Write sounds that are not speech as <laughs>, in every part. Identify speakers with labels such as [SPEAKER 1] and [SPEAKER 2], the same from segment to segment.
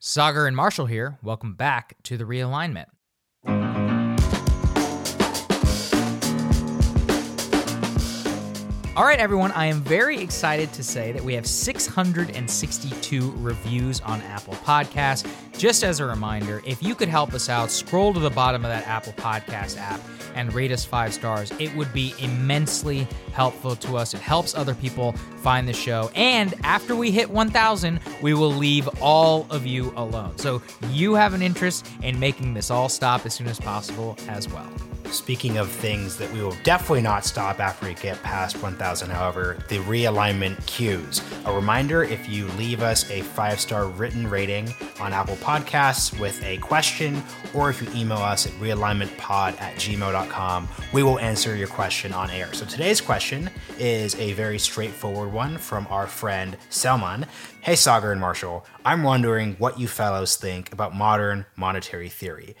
[SPEAKER 1] Saagar and Marshall here. Welcome back to the realignment. All right, everyone, I am very excited to say that we have 662 reviews on Apple Podcasts. Just as a reminder, if you could help us out, scroll to the bottom of that Apple Podcast app and rate us five stars. It would be immensely helpful to us. It helps other people find the show. And after we hit 1,000, we will leave all of you alone. So you have an interest in making this all stop as soon as possible as well.
[SPEAKER 2] Speaking of things that we will definitely not stop after we get past 1,000, however, the realignment Qs. A reminder if you leave us a five star written rating on Apple Podcasts with a question, or if you email us at realignmentpod at gmail.com, we will answer your question on air. So today's question is a very straightforward one from our friend Selman. Hey, Saagar and Marshall, I'm wondering what you fellows think about modern monetary theory.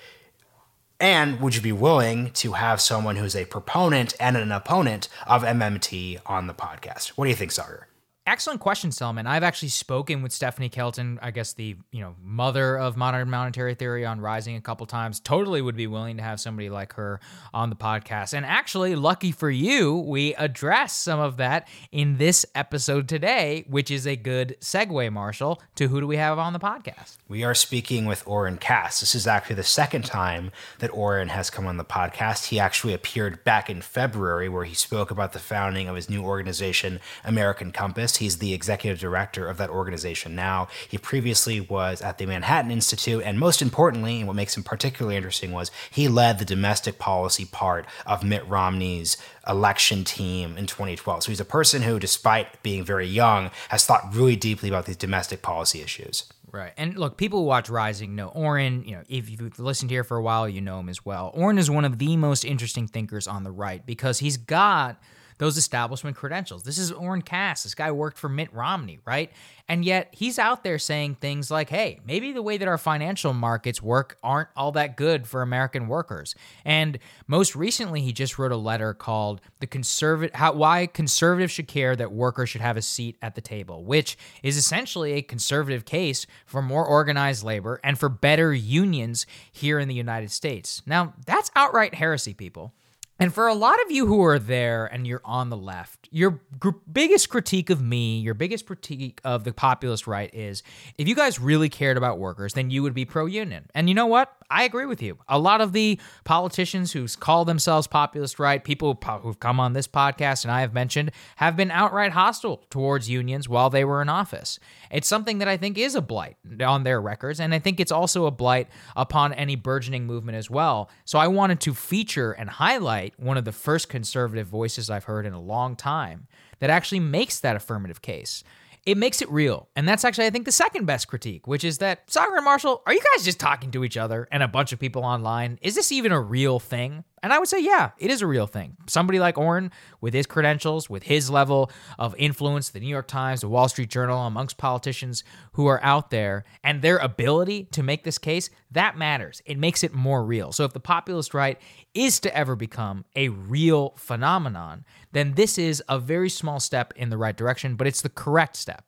[SPEAKER 2] And would you be willing to have someone who's a proponent and an opponent of MMT on the podcast? What do you think, Saagar?
[SPEAKER 1] Excellent question, Selman. I've actually spoken with Stephanie Kelton, I guess the you know mother of modern monetary theory on Rising a couple times. Totally would be willing to have somebody like her on the podcast. And actually, lucky for you, we address some of that in this episode today, which is a good segue, Marshall, to who do we have on the podcast?
[SPEAKER 2] We are speaking with Oren Cass. This is actually the second time that Oren has come on the podcast. He actually appeared back in February where he spoke about the founding of his new organization, American Compass. He's the executive director of that organization now. He previously was at the Manhattan Institute, and most importantly, and what makes him particularly interesting was he led the domestic policy part of Mitt Romney's election team in 2012. So he's a person who, despite being very young, has thought really deeply about these domestic policy issues.
[SPEAKER 1] Right. And look, people who watch Rising know Oren, you know, if you've listened here for a while, you know him as well. Oren is one of the most interesting thinkers on the right because he's got those establishment credentials. This is Oren Cass. This guy worked for Mitt Romney, right? And yet he's out there saying things like, hey, maybe the way that our financial markets work aren't all that good for American workers. And most recently, he just wrote a letter called The Conservative Why Conservatives Should Care That Workers Should Have a Seat at the Table, which is essentially a conservative case for more organized labor and for better unions here in the United States. Now, that's outright heresy, people. And for a lot of you who are there and you're on the left, your gr- biggest critique of me, your biggest critique of the populist right is if you guys really cared about workers, then you would be pro union. And you know what? I agree with you. A lot of the politicians who call themselves populist right, people who've come on this podcast and I have mentioned, have been outright hostile towards unions while they were in office. It's something that I think is a blight on their records, and I think it's also a blight upon any burgeoning movement as well. So I wanted to feature and highlight one of the first conservative voices I've heard in a long time that actually makes that affirmative case it makes it real. And that's actually, I think, the second best critique, which is that Saagar and Marshall, are you guys just talking to each other and a bunch of people online? Is this even a real thing? And I would say, yeah, it is a real thing. Somebody like Oren, with his credentials, with his level of influence, the New York Times, the Wall Street Journal, amongst politicians who are out there, and their ability to make this case, that matters. It makes it more real. So if the populist right is to ever become a real phenomenon, then this is a very small step in the right direction, but it's the correct step.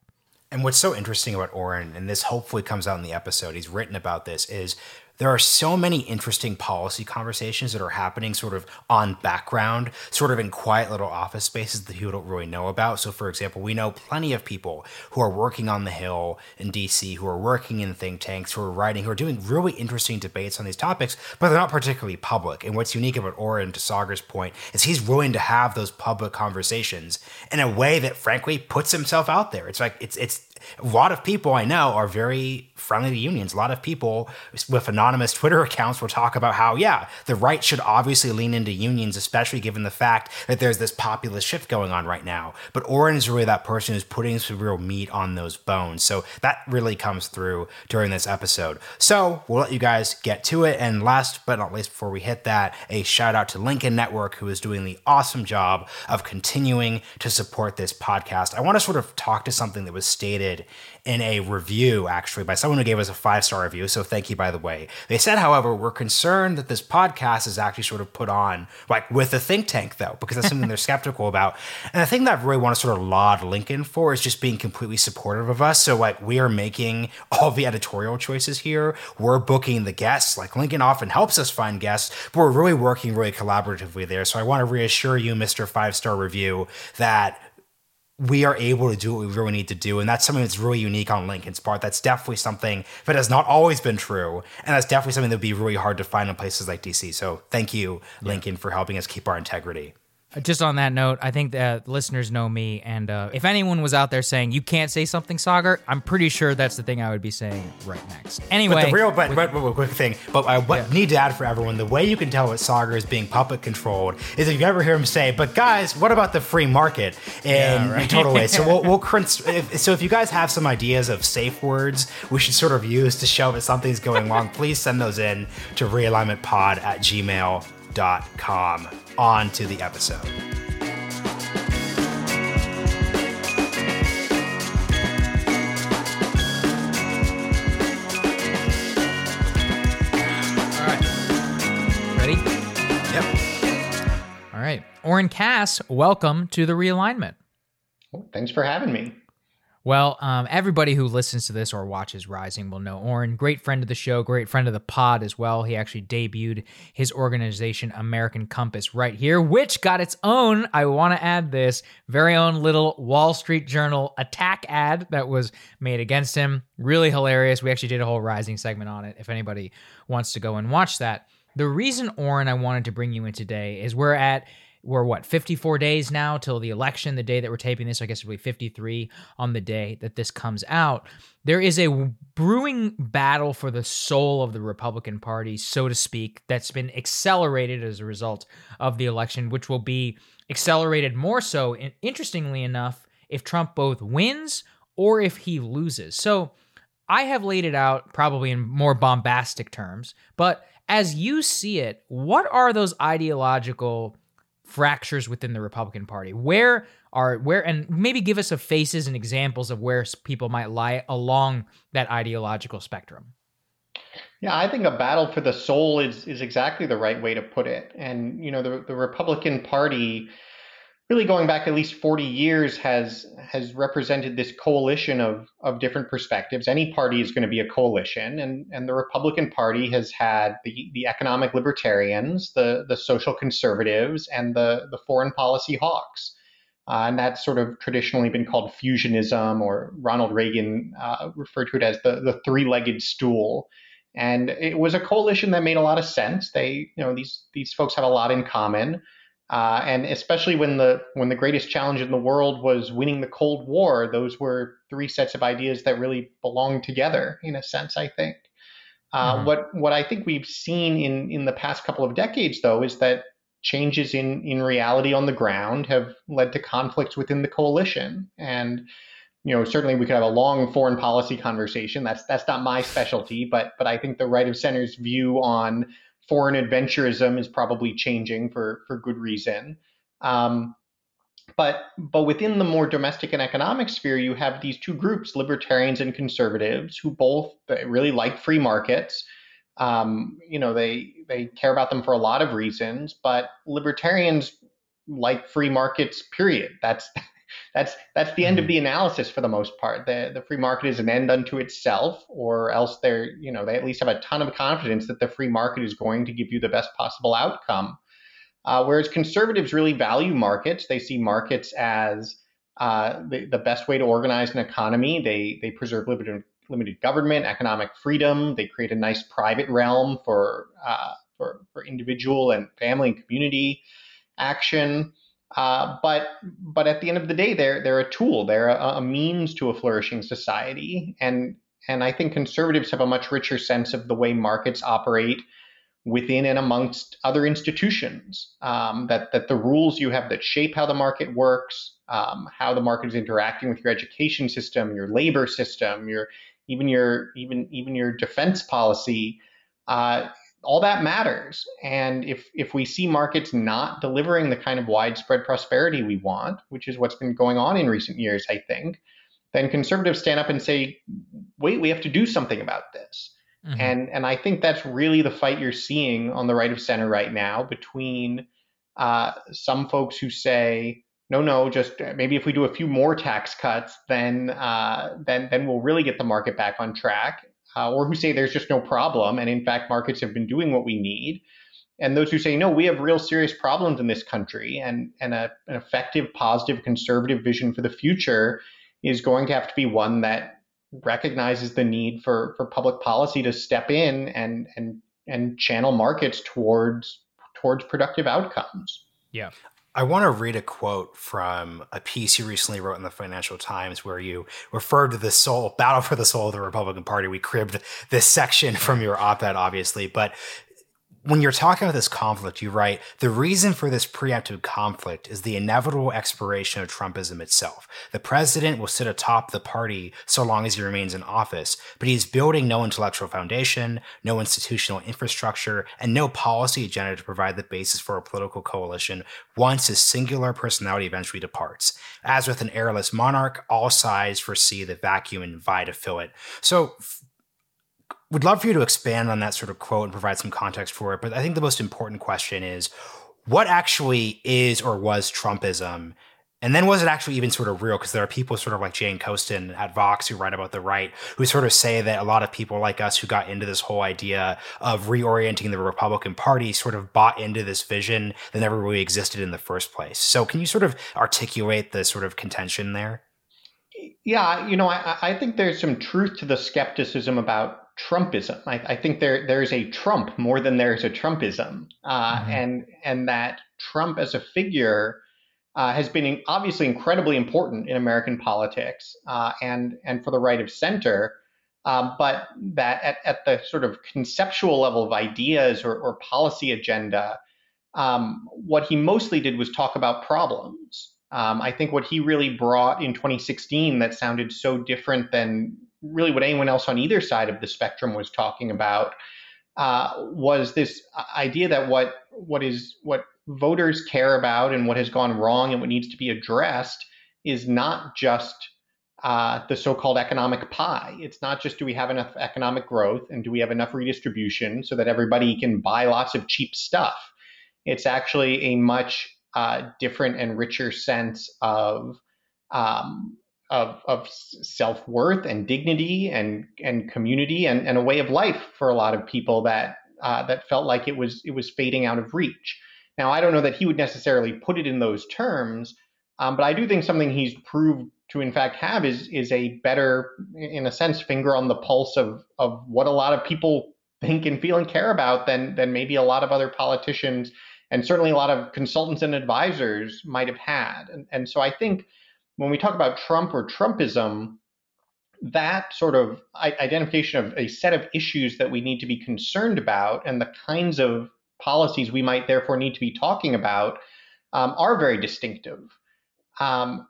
[SPEAKER 2] And what's so interesting about Oren, and this hopefully comes out in the episode, he's written about this, is there are so many interesting policy conversations that are happening sort of on background, sort of in quiet little office spaces that people don't really know about. So, for example, we know plenty of people who are working on the Hill in DC, who are working in think tanks, who are writing, who are doing really interesting debates on these topics, but they're not particularly public. And what's unique about Oren, to Saagar's point, is he's willing to have those public conversations in a way that, frankly, puts himself out there. It's like, it's, it's, a lot of people I know are very friendly to unions. A lot of people with anonymous Twitter <laughs> accounts will talk about how, yeah, the right should obviously lean into unions, especially given the fact that there's this populist shift going on right now. But Oren is really that person who's putting some real meat on those bones. So that really comes through during this episode. So we'll let you guys get to it. And last but not least, before we hit that, a shout out to Lincoln Network, who is doing the awesome job of continuing to support this podcast. I want to sort of talk to something that was stated in a review, actually, by someone who gave us a five star review. So thank you, by the way. They said, however, we're concerned that this podcast is actually sort of put on like with a think tank, though, because that's something they're <laughs> skeptical about. And the thing that I really want to sort of laud Lincoln for is just being completely supportive of us. So, like, we are making all the editorial choices here. We're booking the guests. Like, Lincoln often helps us find guests, but we're really working really collaboratively there. So, I want to reassure you, Mr. Five Star Review, that we are able to do what we really need to do. And that's something that's really unique on Lincoln's part. That's definitely something that has not always been true. And that's definitely something that would be really hard to find in places like DC. So thank you, Lincoln, for helping us keep our integrity.
[SPEAKER 1] Just on that note, I think that listeners know me, and uh, if anyone was out there saying you can't say something, Saagar, I'm pretty sure that's the thing I would be saying right next. Anyway,
[SPEAKER 2] but the real, but, but, but, quick thing, but I what yeah. need to add for everyone: the way you can tell what Saagar is being puppet controlled is if you ever hear him say, "But guys, what about the free market?" in, yeah, right. in total way. So we'll, <laughs> we'll if, so if you guys have some ideas of safe words we should sort of use to show that something's going wrong, <laughs> please send those in to realignmentpod at gmail.com on to the episode.
[SPEAKER 1] All right. Ready?
[SPEAKER 2] Yep.
[SPEAKER 1] All right. Oren Cass, welcome to the realignment.
[SPEAKER 3] Well, thanks for having me.
[SPEAKER 1] Well, um, everybody who listens to this or watches Rising will know Oren, great friend of the show, great friend of the pod as well. He actually debuted his organization, American Compass, right here, which got its own, I want to add this, very own little Wall Street Journal attack ad that was made against him. Really hilarious. We actually did a whole Rising segment on it if anybody wants to go and watch that. The reason, Oren, I wanted to bring you in today is we're at we're what 54 days now till the election the day that we're taping this. I guess it'll be 53 on the day that this comes out. There is a brewing battle for the soul of the republican party so to speak that's been accelerated as a result of the election which will be accelerated more so interestingly enough if trump both wins or if he loses. So i have laid it out probably in more bombastic terms but as you see it what are those ideological fractures within the Republican Party. Where are where and maybe give us a faces and examples of where people might lie along that ideological spectrum.
[SPEAKER 3] Yeah, I think a battle for the soul is is exactly the right way to put it. And you know, the the Republican Party really going back at least 40 years has has represented this coalition of of different perspectives. Any party is going to be a coalition and and the republican party has had the the economic libertarians the the social conservatives and the the foreign policy hawks. Uh, and that's sort of traditionally been called fusionism or ronald reagan uh, referred to it as the the three-legged stool. And it was a coalition that made a lot of sense. They you know these these folks have a lot in common uh, and especially when the when the greatest challenge in the world was winning the Cold War, those were three sets of ideas that really belonged together in a sense. I think. Uh, mm-hmm. What what I think we've seen in in the past couple of decades, though, is that changes in in reality on the ground have led to conflicts within the coalition, and you know certainly we could have a long foreign policy conversation. That's that's not my specialty, but but I think the right of center's view on foreign adventurism is probably changing for for good reason. Um, but but within the more domestic and economic sphere, you have these two groups, libertarians and conservatives, who both really like free markets. Um, you know, they they care about them for a lot of reasons, but libertarians like free markets. Period. That's that's that's the end of mm-hmm. the analysis for the most part. The the free market is an end unto itself, or else they're you know they at least have a ton of confidence that the free market is going to give you the best possible outcome. Uh, whereas conservatives really value markets. They see markets as uh, the, the best way to organize an economy. They they preserve limited limited government, economic freedom. They create a nice private realm for uh, for for individual and family and community action. Uh, but but at the end of the day, they're they're a tool. They're a, a, means to a flourishing society, and and I think conservatives have a much richer sense of the way markets operate within and amongst other institutions. Um, that that the rules you have that shape how the market works, um, how the market is interacting with your education system, your labor system, your even your even even your defense policy. Uh, all that matters. And if if we see markets not delivering the kind of widespread prosperity we want, which is what's been going on in recent years, I think, then conservatives stand up and say, wait, we have to do something about this. Mm-hmm. And and I think that's really the fight you're seeing on the right of center right now between uh, some folks who say, no, no, just maybe if we do a few more tax cuts, then uh, then then we'll really get the market back on track, uh, or who say there's just no problem, and in fact markets have been doing what we need, and those who say no, we have real serious problems in this country, and and a, an effective, positive, conservative vision for the future is going to have to be one that recognizes the need for for public policy to step in and and and channel markets towards towards productive outcomes.
[SPEAKER 1] Yeah.
[SPEAKER 2] I want to read a quote from a piece you recently wrote in the Financial Times where you referred to the soul battle for the soul of the Republican Party. We cribbed this section from your op ed, obviously, but when you're talking about this conflict, you write the reason for this preemptive conflict is the inevitable expiration of Trumpism itself. The president will sit atop the party so long as he remains in office, but he's building no intellectual foundation, no institutional infrastructure, and no policy agenda to provide the basis for a political coalition once his singular personality eventually departs. As with an heirless monarch, all sides foresee the vacuum and vie to fill it. So, would love for you to expand on that sort of quote and provide some context for it. But I think the most important question is what actually is or was Trumpism? And then was it actually even sort of real? Because there are people sort of like Jane Coaston at Vox who write about the right, who sort of say that a lot of people like us who got into this whole idea of reorienting the Republican Party sort of bought into this vision that never really existed in the first place. So can you sort of articulate the sort of contention there?
[SPEAKER 3] Yeah, you know, I, I think there's some truth to the skepticism about Trumpism. I, I, think there there's a Trump more than there's a Trumpism, uh, mm-hmm. and and that Trump as a figure uh, has been obviously incredibly important in American politics uh, and and for the right of center. Um, but that at, at the sort of conceptual level of ideas or, or policy agenda, um, what he mostly did was talk about problems. Um, I think what he really brought in 2016 that sounded so different than really what anyone else on either side of the spectrum was talking about uh, was this idea that what what is what voters care about and what has gone wrong and what needs to be addressed is not just uh, the so-called economic pie. It's not just do we have enough economic growth and do we have enough redistribution so that everybody can buy lots of cheap stuff. It's actually a much uh, different and richer sense of um, of, of self worth and dignity and and community and, and a way of life for a lot of people that uh, that felt like it was it was fading out of reach. Now I don't know that he would necessarily put it in those terms, um, but I do think something he's proved to in fact have is is a better, in a sense, finger on the pulse of of what a lot of people think and feel and care about than than maybe a lot of other politicians and certainly a lot of consultants and advisors might have had. And, and so I think when we talk about Trump or Trumpism, that sort of identification of a set of issues that we need to be concerned about and the kinds of policies we might therefore need to be talking about um, are very distinctive. Um,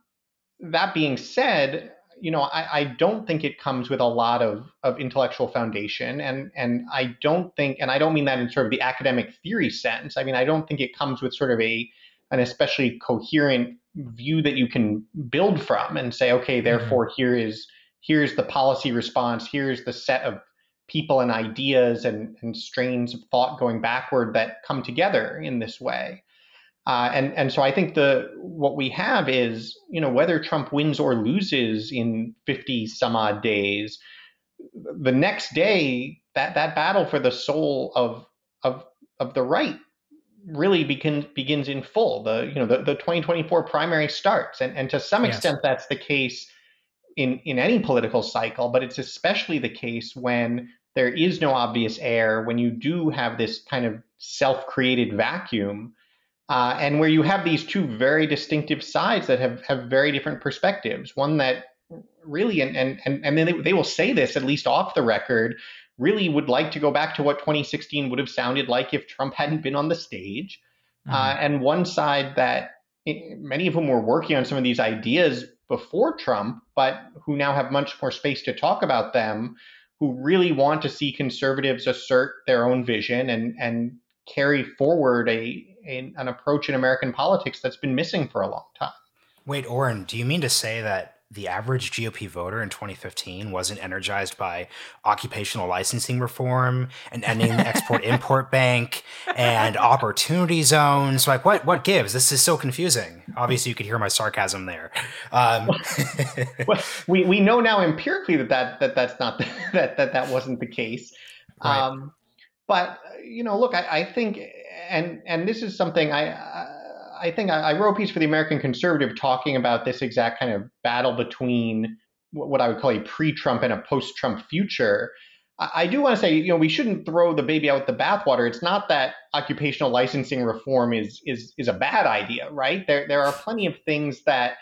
[SPEAKER 3] that being said, you know, I, I, don't think it comes with a lot of, of intellectual foundation, and and I don't think, and I don't mean that in sort of the academic theory sense. I mean, I don't think it comes with sort of a an especially coherent view that you can build from and say, okay, mm-hmm. therefore mm-hmm. here is here's the policy response, here's the set of people and ideas and, and strains of thought going backward that come together in this way. Uh, and and so I think the what we have is you know whether Trump wins or loses in 50 some odd days, the next day that that battle for the soul of of of the right really begin, begins in full. The you know the, the 2024 primary starts, and and to some yes. extent that's the case in in any political cycle, but it's especially the case when there is no obvious heir, when you do have this kind of self-created vacuum, uh, and where you have these two very distinctive sides that have have very different perspectives. One that really and and and, and then they, they will say this at least off the record really would like to go back to what 2016 would have sounded like if Trump hadn't been on the stage. Mm-hmm. Uh, and one side that many of whom were working on some of these ideas before Trump, but who now have much more space to talk about them, who really want to see conservatives assert their own vision and and carry forward a, a an approach in American politics that's been missing for a long time.
[SPEAKER 2] Wait, Oren, do you mean to say that the average GOP voter in 2015 wasn't energized by occupational licensing reform and ending <laughs> the export import bank and opportunity zones. Like, what what gives? This is so confusing. Obviously, you could hear my sarcasm there. Um,
[SPEAKER 3] well, <laughs> <laughs> we we know now empirically that that, that that's not that that that wasn't the case. Right. Um, but you know, look, I, I think, and and this is something I. I I think I, I, wrote a piece for the American Conservative talking about this exact kind of battle between what I would call a pre-Trump and a post-Trump future. I, do want to say, you know, we shouldn't throw the baby out with the bathwater. It's not that occupational licensing reform is is is a bad idea, right? There there are plenty of things that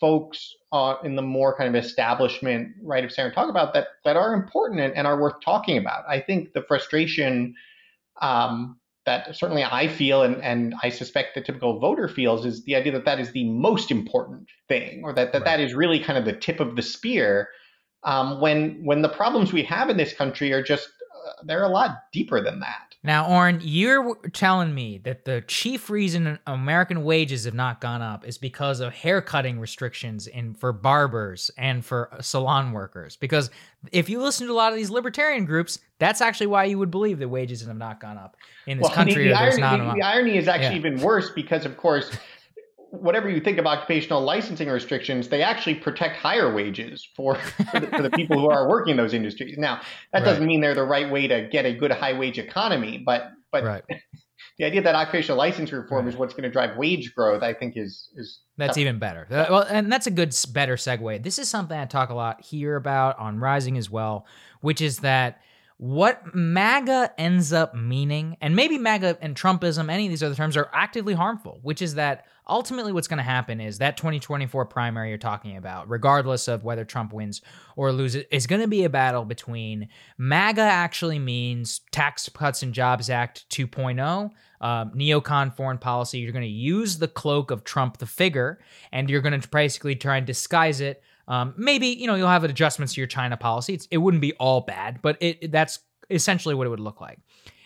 [SPEAKER 3] folks uh, in the more kind of establishment right of center talk about that that are important and, and are worth talking about. I think the frustration um, that certainly I feel and, and I suspect the typical voter feels is the idea that that is the most important thing or that that, right. that is really kind of the tip of the spear um, when when the problems we have in this country are just they're a lot deeper than that.
[SPEAKER 1] Now, Oren, you're telling me that the chief reason American wages have not gone up is because of haircutting restrictions in for barbers and for uh, salon workers. Because if you listen to a lot of these libertarian groups, that's actually why you would believe that wages have not gone up in this well, country.
[SPEAKER 3] The, the, irony, the, the, irony, is actually yeah. even worse because, of course, whatever you think of occupational licensing restrictions, they actually protect higher wages for for the, for the people who are working in those industries. Now, that right. doesn't mean they're the right way to get a good high wage economy, but but right. <laughs> the idea that occupational license reform right. is what's going to drive wage growth, I think, is is
[SPEAKER 1] that's tough. even better. Uh, well, and that's a good better segue. This is something I talk a lot here about on Rising as well, which is that what MAGA ends up meaning, and maybe MAGA and Trumpism, any of these other terms, are actively harmful, which is that ultimately what's going to happen is that 2024 primary you're talking about, regardless of whether Trump wins or loses, is going to be a battle between MAGA actually means Tax Cuts and Jobs Act 2.0. Um, neocon foreign policy, you're going to use the cloak of Trump the figure, and you're going to basically try and disguise it um, maybe you know you'll have adjustments to your China policy. It's, it wouldn't be all bad, but it that's essentially what it would look like.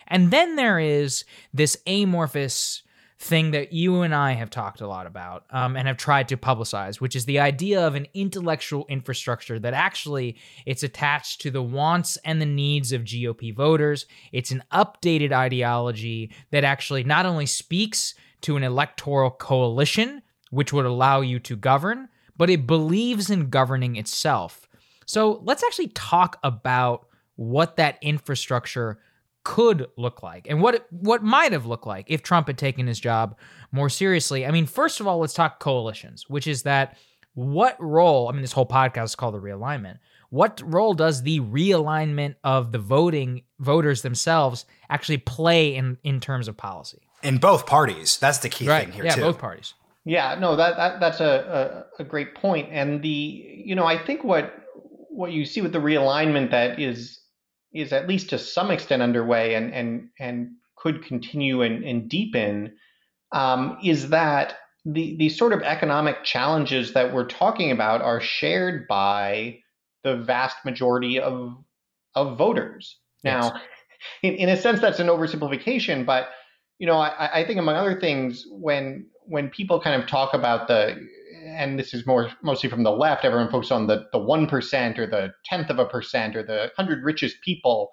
[SPEAKER 1] And then there is this amorphous thing that you and I have talked a lot about um, and have tried to publicize, which is the idea of an intellectual infrastructure that actually it's attached to the wants and the needs of GOP voters. It's an updated ideology that actually not only speaks to an electoral coalition, which would allow you to govern, but it believes in governing itself. So let's actually talk about what that infrastructure could look like and what it, what might have looked like if Trump had taken his job more seriously. I mean, first of all, let's talk coalitions, which is that what role, I mean, this whole podcast is called the realignment. What role does the realignment of the voting voters themselves actually play in, in terms of policy?
[SPEAKER 2] In both parties. That's the key right. thing here, too.
[SPEAKER 1] yeah,
[SPEAKER 2] too.
[SPEAKER 1] both parties.
[SPEAKER 3] Yeah, no, that, that that's a, a, a great point. And the you know, I think what what you see with the realignment that is is at least to some extent underway and and and could continue and, and deepen um, is that the the sort of economic challenges that we're talking about are shared by the vast majority of of voters. Now, in, in a sense, that's an oversimplification, but you know, I, I think among other things, when when people kind of talk about the and this is more mostly from the left, everyone focuses on the the one percent or the tenth of a percent or the hundred richest people.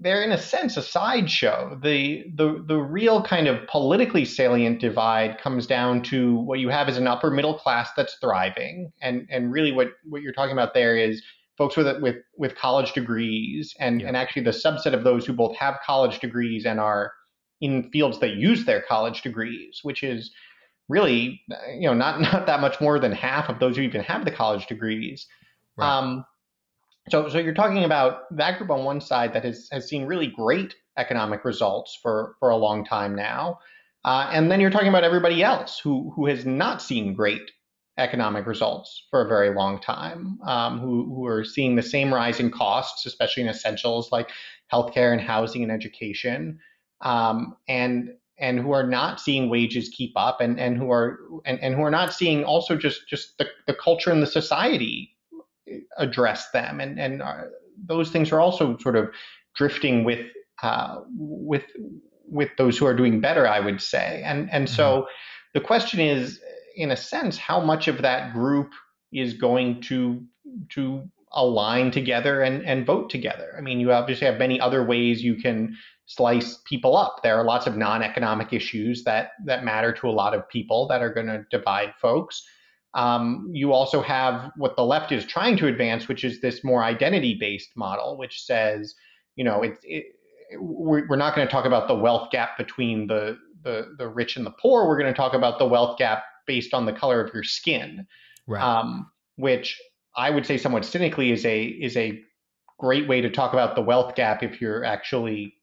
[SPEAKER 3] They're in a sense a sideshow. The the the real kind of politically salient divide comes down to what you have is an upper middle class that's thriving, and and really what what you're talking about there is folks with with with college degrees, and yeah. and actually the subset of those who both have college degrees and are in fields that use their college degrees, which is really you know not <laughs> not that much more than half of those who even have the college degrees. Right. Um, so so you're talking about that group on one side that has has seen really great economic results for for a long time now. Uh, and then you're talking about everybody else who who has not seen great economic results for a very long time, um, who who are seeing the same rise in costs, especially in essentials like healthcare and housing and education, um, and and who are not seeing wages keep up and, and who are and, and who are not seeing also just just the, the culture and the society address them and and uh, those things are also sort of drifting with uh, with with those who are doing better I would say and and mm-hmm. so the question is in a sense how much of that group is going to to align together and, and vote together. I mean, you obviously have many other ways you can slice people up. There are lots of non-economic issues that that matter to a lot of people that are going to divide folks. Um, you also have what the left is trying to advance, which is this more identity-based model, which says, you know, it, it, we're, we're not going to talk about the wealth gap between the, the the rich and the poor. We're going to talk about the wealth gap based on the color of your skin,
[SPEAKER 1] right.
[SPEAKER 3] um, which I would say somewhat cynically is a is a great way to talk about the wealth gap if you're actually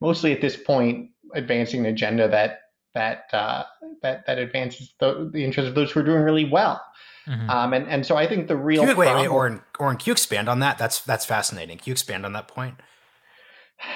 [SPEAKER 3] mostly at this point advancing an agenda that that uh, that that advances the, the interests of those who are doing really well. Mm-hmm. Um, and and so I think the real
[SPEAKER 2] wait, wait, wait, Oren, Oren, can you expand on that? That's that's fascinating. Can you expand on that point?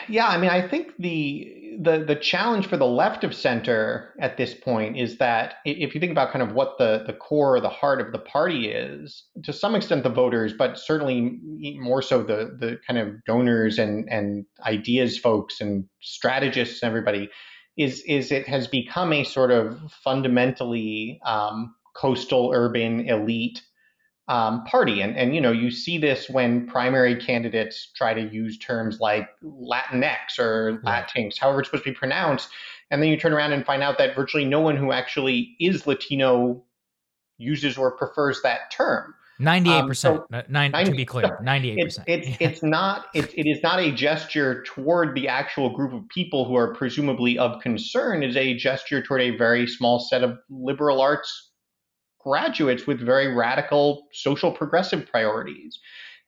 [SPEAKER 3] Yeah, I mean, I think the the the challenge for the left of center at this point is that if you think about kind of what the the core or the heart of the party is, to some extent the voters, but certainly more so the the kind of donors and and ideas folks and strategists and everybody, is is it has become a sort of fundamentally um, coastal urban elite um, party. And, and, you know, you see this when primary candidates try to use terms like Latinx or Latinx, however it's supposed to be pronounced. And then you turn around and find out that virtually no one who actually is Latino uses or prefers that term.
[SPEAKER 1] Ninety-eight um, percent. Nine to be clear, ninety-eight percent.
[SPEAKER 3] It's it's <laughs> not it, it is not a gesture toward the actual group of people who are presumably of concern. It is a gesture toward a very small set of liberal arts graduates with very radical social progressive priorities.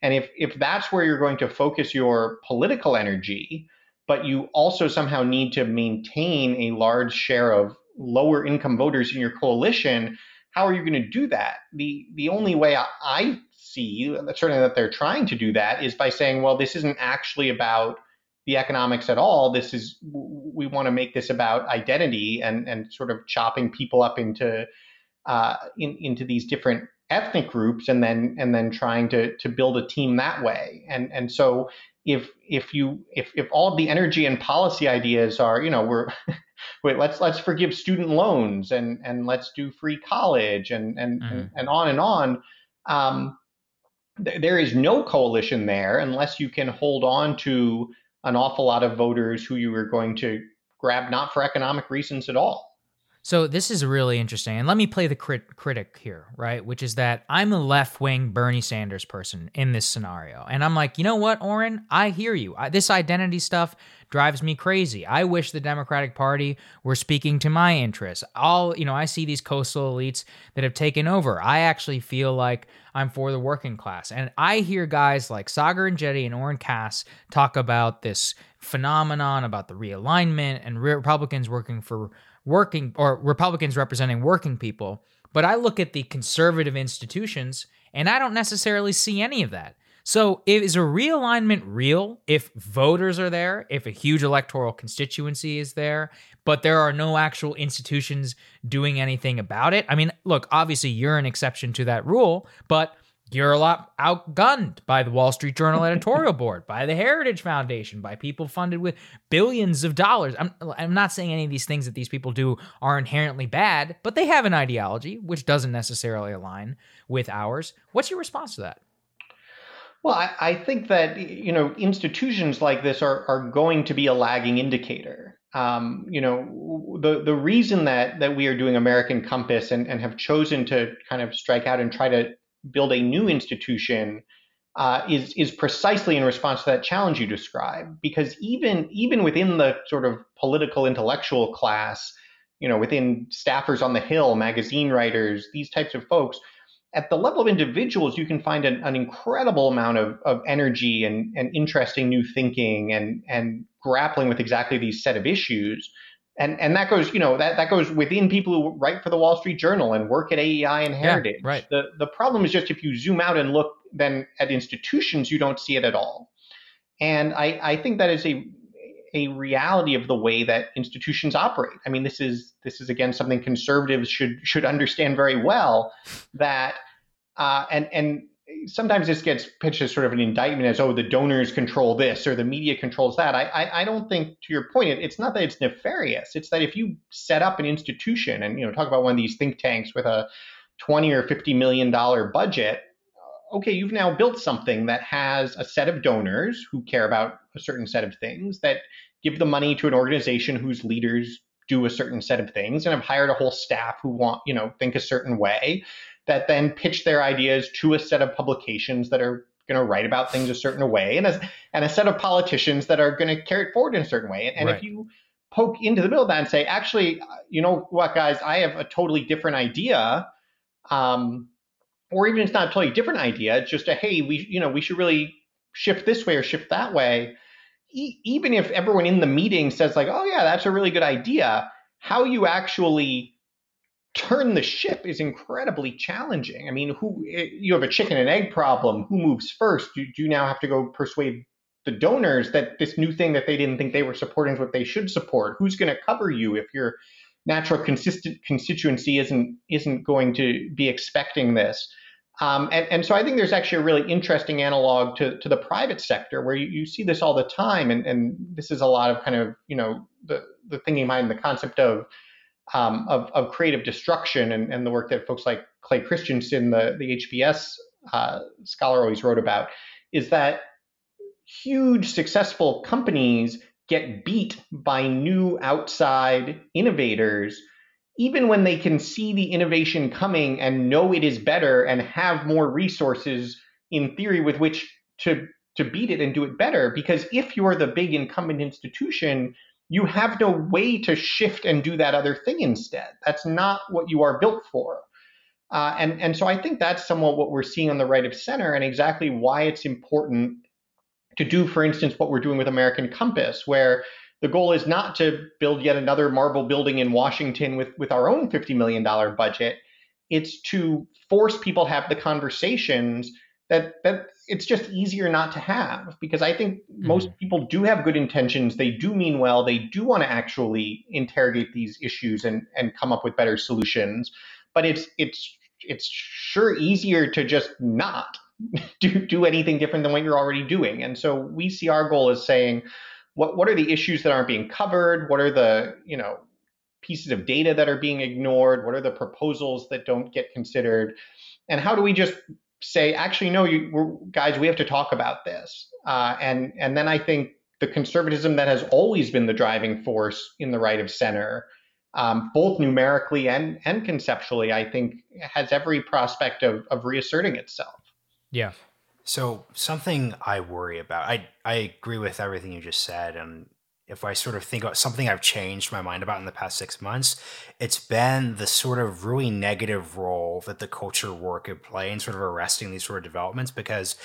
[SPEAKER 3] And if, if that's where you're going to focus your political energy, but you also somehow need to maintain a large share of lower income voters in your coalition, how are you going to do that? The the only way I, I see, certainly that they're trying to do that, is by saying, well, this isn't actually about the economics at all. This is we want to make this about identity and and sort of chopping people up into uh, in, into these different ethnic groups and then and then trying to to build a team that way and and so if if you if if all of the energy and policy ideas are you know we're <laughs> wait let's let's forgive student loans and and let's do free college and and mm-hmm. and, and, on and on um, th- there is no coalition there unless you can hold on to an awful lot of voters who you are going to grab not for economic reasons at all
[SPEAKER 1] so this is really interesting, and let me play the crit- critic here, right? Which is that I'm a left wing Bernie Sanders person in this scenario, and I'm like, you know what, Oren, I hear you. I, this identity stuff drives me crazy. I wish the Democratic Party were speaking to my interests. All you know, I see these coastal elites that have taken over. I actually feel like I'm for the working class, and I hear guys like Saagar Enjeti and Oren Cass talk about this phenomenon about the realignment and Republicans working for working or Republicans representing working people. But I look at the conservative institutions and I don't necessarily see any of that. So, is a realignment real if voters are there, if a huge electoral constituency is there, but there are no actual institutions doing anything about it? I mean, look, obviously you're an exception to that rule, but you're a lot outgunned by the Wall Street Journal editorial board, by the Heritage Foundation, by people funded with billions of dollars. I'm, I'm not saying any of these things that these people do are inherently bad, but they have an ideology which doesn't necessarily align with ours. What's your response to that?
[SPEAKER 3] Well, I, I think that you know institutions like this are are going to be a lagging indicator. Um, you know, the the reason that that we are doing American Compass and, and have chosen to kind of strike out and try to build a new institution uh, is is precisely in response to that challenge you describe. Because even even within the sort of political intellectual class, you know, within staffers on the Hill, magazine writers, these types of folks, at the level of individuals, you can find an, an incredible amount of, of energy and, and interesting new thinking and and grappling with exactly these set of issues and and that goes you know that that goes within people who write for the Wall Street Journal and work at AEI and Heritage.
[SPEAKER 1] Yeah, right.
[SPEAKER 3] The the problem is just if you zoom out and look then at institutions, you don't see it at all. And I I think that is a a reality of the way that institutions operate. I mean, this is this is again something conservatives should should understand very well that uh, and and sometimes this gets pitched as sort of an indictment as oh the donors control this or the media controls that. I i, I don't think to your point it, it's not that it's nefarious. It's that if you set up an institution and you know talk about one of these think tanks with a 20 or 50 million dollar budget, uh, okay, you've now built something that has a set of donors who care about a certain set of things that give the money to an organization whose leaders do a certain set of things and have hired a whole staff who want, you know, think a certain way that then pitch their ideas to a set of publications that are going to write about things a certain way and a, and a set of politicians that are going to carry it forward in a certain way. And, and right. if you poke into the middle of that and say, actually, you know what, guys, I have a totally different idea. Um, or even it's not a totally different idea. It's just a, hey, we, you know, we should really shift this way or shift that way. E- even if everyone in the meeting says like, oh yeah, that's a really good idea, how you actually turn the ship is incredibly challenging. I mean, who eh, you have a chicken and egg problem. Who moves first? Do, you now have to go persuade the donors that this new thing that they didn't think they were supporting is what they should support? Who's going to cover you if your natural consistent constituency isn't isn't going to be expecting this? Um, and, and so I think there's actually a really interesting analog to, to the private sector where you, you see this all the time. And, and this is a lot of kind of, you know, the, the thinking behind the concept of um, of, of creative destruction and, and the work that folks like Clay Christensen, the, the HBS uh, scholar, always wrote about, is that huge successful companies get beat by new outside innovators, even when they can see the innovation coming and know it is better and have more resources in theory with which to to beat it and do it better. Because if you're the big incumbent institution, you have no way to shift and do that other thing instead. That's not what you are built for. Uh, and, and so I think that's somewhat what we're seeing on the right of center and exactly why it's important to do, for instance, what we're doing with American Compass, where the goal is not to build yet another marble building in Washington with, with our own $50 million budget. It's to force people to have the conversations that that it's just easier not to have because I think mm-hmm. most people do have good intentions. They do mean well. They do want to actually interrogate these issues and and come up with better solutions. But it's it's it's sure easier to just not <laughs> do do anything different than what you're already doing. And so we see our goal as saying what what are the issues that aren't being covered? What are the, you know, pieces of data that are being ignored? What are the proposals that don't get considered? And how do we just say, actually, no, you guys, we have to talk about this. Uh, and and then I think the conservatism that has always been the driving force in the right of center, um, both numerically and and conceptually, I think has every prospect of of reasserting itself.
[SPEAKER 1] Yeah.
[SPEAKER 2] So something I worry about, I I agree with everything you just said, and if I sort of think about something I've changed my mind about in the past six months, it's been the sort of really negative role that the culture war could play in sort of arresting these sort of developments. Because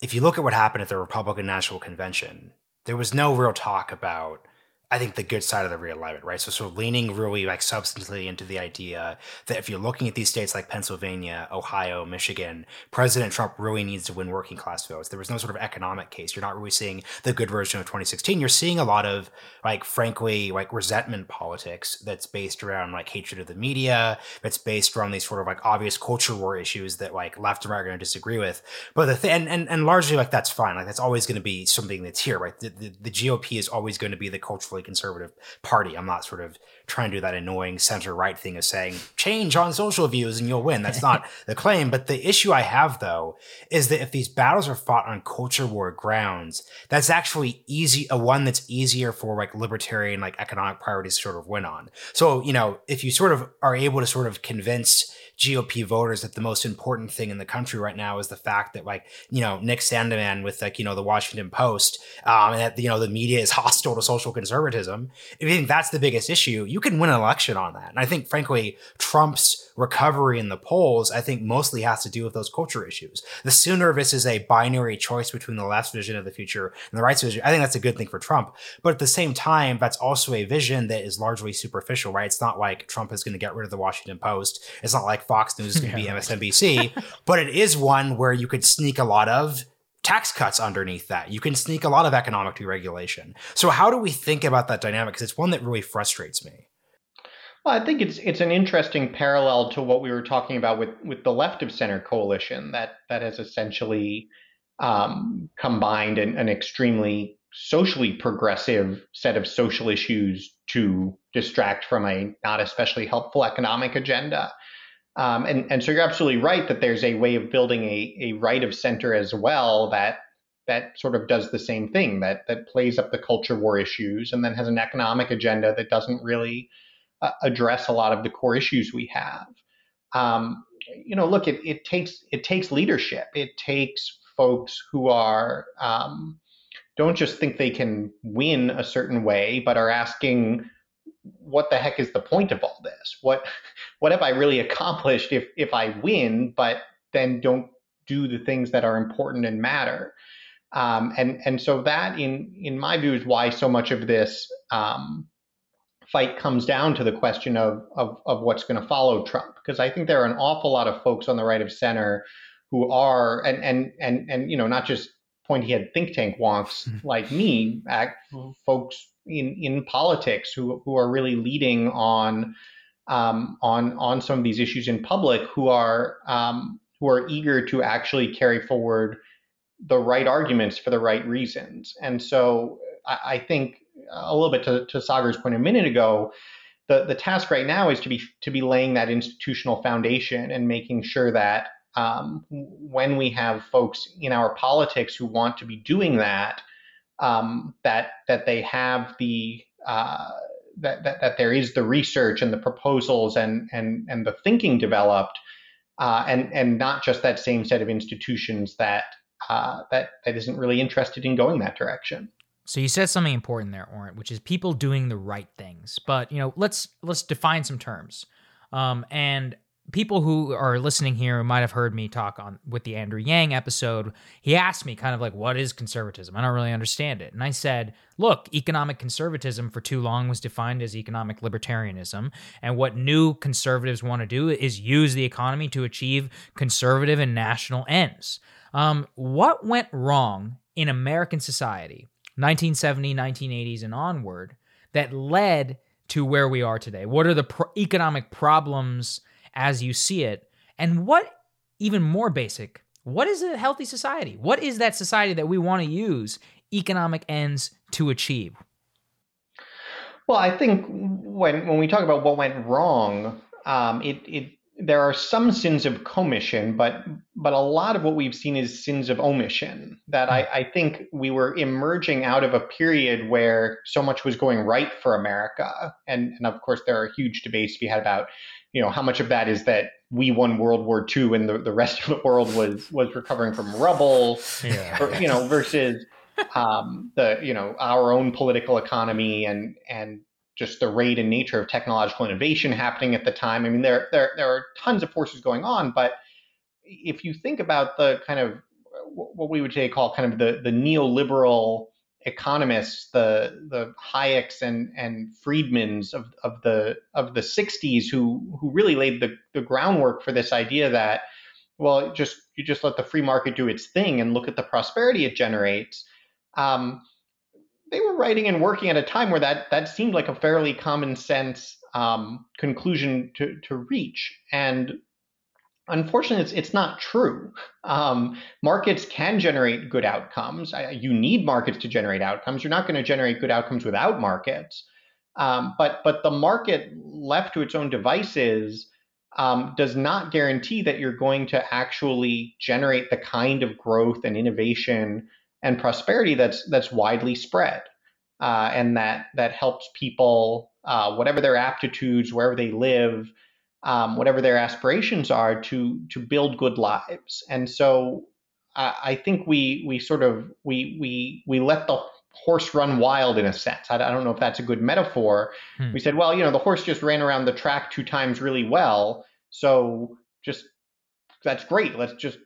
[SPEAKER 2] if you look at what happened at the Republican National Convention, there was no real talk about I think the good side of the realignment, right? So sort of leaning really like substantially into the idea that if you're looking at these states like Pennsylvania, Ohio, Michigan, President Trump really needs to win working class votes. There was no sort of economic case. You're not really seeing the good version of 2016. You're seeing a lot of like frankly like resentment politics that's based around like hatred of the media, that's based around these sort of like obvious culture war issues that like left and right are going to disagree with. But the thing and, and and largely like that's fine. Like that's always going to be something that's here, right? The, the, the GOP is always going to be the cultural conservative party. I'm not sort of trying to do that annoying center right thing of saying change on social views and you'll win. That's not <laughs> the claim. But the issue I have though is that if these battles are fought on culture war grounds, that's actually easy a one that's easier for like libertarian like economic priorities to sort of win on. So, you know, if you sort of are able to sort of convince GOP voters that the most important thing in the country right now is the fact that like you know Nick Sandmann with like you know the Washington Post um, and that you know the media is <laughs> hostile to social conservatism. If you think that's the biggest issue, you can win an election on that. And I think frankly Trump's recovery in the polls, I think mostly has to do with those culture issues. The sooner this is a binary choice between the left's vision of the future and the right's vision, I think that's a good thing for Trump. But at the same time, that's also a vision that is largely superficial, right? It's not like Trump is going to get rid of the Washington Post. It's not like Fox News is going to yeah, be MSNBC, <laughs> but it is one where you could sneak a lot of tax cuts underneath that. You can sneak a lot of economic deregulation. So how do we think about that dynamic? Because it's one that really frustrates me.
[SPEAKER 3] I think it's it's an interesting parallel to what we were talking about with with the left of center coalition that that has essentially um, combined an, an extremely socially progressive set of social issues to distract from a not especially helpful economic agenda. Um, and, and so you're absolutely right that there's a way of building a, a right of center as well that that sort of does the same thing that that plays up the culture war issues and then has an economic agenda that doesn't really uh, address a lot of the core issues we have. Um, you know, look, it, it takes it takes leadership. It takes folks who are um, don't just think they can win a certain way, but are asking, what the heck is the point of all this? What what have I really accomplished if if I win, but then don't do the things that are important and matter? Um, and and so that in in my view is why so much of this um, fight comes down to the question of of, of what's going to follow Trump because I think there are an awful lot of folks on the right of center who are and and and and you know not just pointy head think tank wonks mm-hmm. <laughs> like me, act, folks in in politics who who are really leading on um, on on some of these issues in public who are um, who are eager to actually carry forward the right arguments for the right reasons. And so I, I think a little bit to, to Saagar's point a minute ago, the, the task right now is to be to be laying that institutional foundation and making sure that um, when we have folks in our politics who want to be doing that, um, that that they have the uh, that, that, that there is the research and the proposals and and and the thinking developed, uh, and and not just that same set of institutions that uh, that that isn't really interested in going that direction.
[SPEAKER 1] So you said something important there, Oren, which is people doing the right things. But you know, let's let's define some terms. Um, and people who are listening here might have heard me talk on with the Andrew Yang episode. He asked me kind of like, "What is conservatism?" I don't really understand it, and I said, "Look, economic conservatism for too long was defined as economic libertarianism, and what new conservatives want to do is use the economy to achieve conservative and national ends." Um, what went wrong in American society, 1970, 1980s, and onward, that led to where we are today? What are the pro- economic problems as you see it? And what, even more basic, what is a healthy society? What is that society that we want to use economic ends to achieve?
[SPEAKER 3] Well, I think when when we talk about what went wrong, um, it it there are some sins of commission, but but a lot of what we've seen is sins of omission. That I, I think we were emerging out of a period where so much was going right for America, and and of course there are huge debates to be had about, you know, how much of that is that we won World War II and the, the rest of the world was was recovering from rubble, yeah. or, you know, versus <laughs> um, the you know our own political economy and and just the rate and nature of technological innovation happening at the time. I mean, there there there are tons of forces going on, but if you think about the kind of what we would today call kind of the the neoliberal economists, the the Hayeks and and Friedmans of of the of the 60s who who really laid the, the groundwork for this idea that well just you just let the free market do its thing and look at the prosperity it generates. Um, they were writing and working at a time where that that seemed like a fairly common sense um, conclusion to to reach, and unfortunately, it's it's not true. Um, markets can generate good outcomes. You need markets to generate outcomes. You're not going to generate good outcomes without markets. Um, but but the market left to its own devices um, does not guarantee that you're going to actually generate the kind of growth and innovation and prosperity that's that's widely spread, uh, and that that helps people, uh, whatever their aptitudes, wherever they live, um, whatever their aspirations are, to to build good lives. And so, I, I think we we sort of we we we let the horse run wild in a sense. I, I don't know if that's a good metaphor. Hmm. We said, well, you know, the horse just ran around the track two times really well, so just that's great. Let's just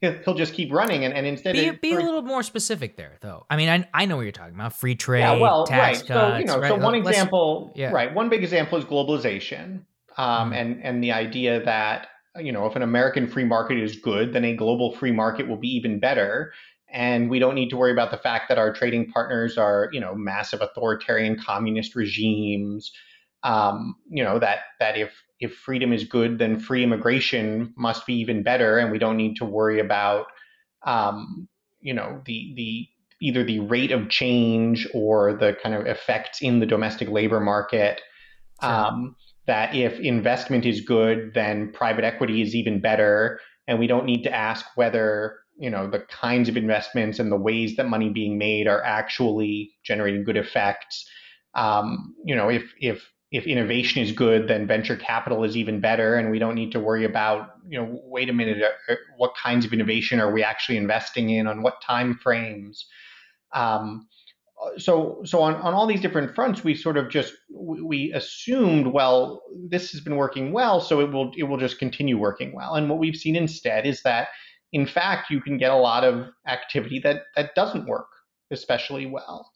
[SPEAKER 3] he'll just keep running and, and instead
[SPEAKER 1] be,
[SPEAKER 3] of,
[SPEAKER 1] be a little more specific there though i mean i, I know what you're talking about free trade yeah, well, tax right. cuts,
[SPEAKER 3] so you know right? so one Let's, example yeah. right one big example is globalization um, mm and and the idea that you know if an american free market is good then a global free market will be even better and we don't need to worry about the fact that our trading partners are you know massive authoritarian communist regimes um, you know that that if if freedom is good, then free immigration must be even better, and we don't need to worry about um, you know the the either the rate of change or the kind of effects in the domestic labor market. Sure. Um, that if investment is good, then private equity is even better, and we don't need to ask whether you know the kinds of investments and the ways that money being made are actually generating good effects. Um, you know, if if if innovation is good, then venture capital is even better, and we don't need to worry about you know wait a minute, uh, uh, what kinds of innovation are we actually investing in? On what time frames. Um, so so on, on all these different fronts we sort of just we assumed well this has been working well so it will it will just continue working well. And what we've seen instead is that in fact you can get a lot of activity that that doesn't work especially well.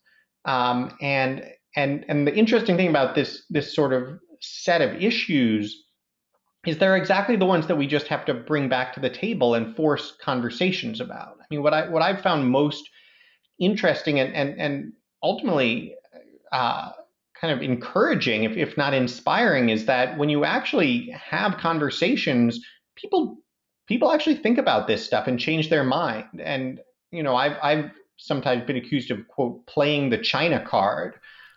[SPEAKER 3] Um, and and and the interesting thing about this this sort of set of issues is they're exactly the ones that we just have to bring back to the table and force conversations about i mean what i what i've found most interesting and and and ultimately uh, kind of encouraging, if if not inspiring, is that when you actually have conversations, people people actually think about this stuff and change their mind. And you know, I've I've sometimes been accused of quote playing the China card,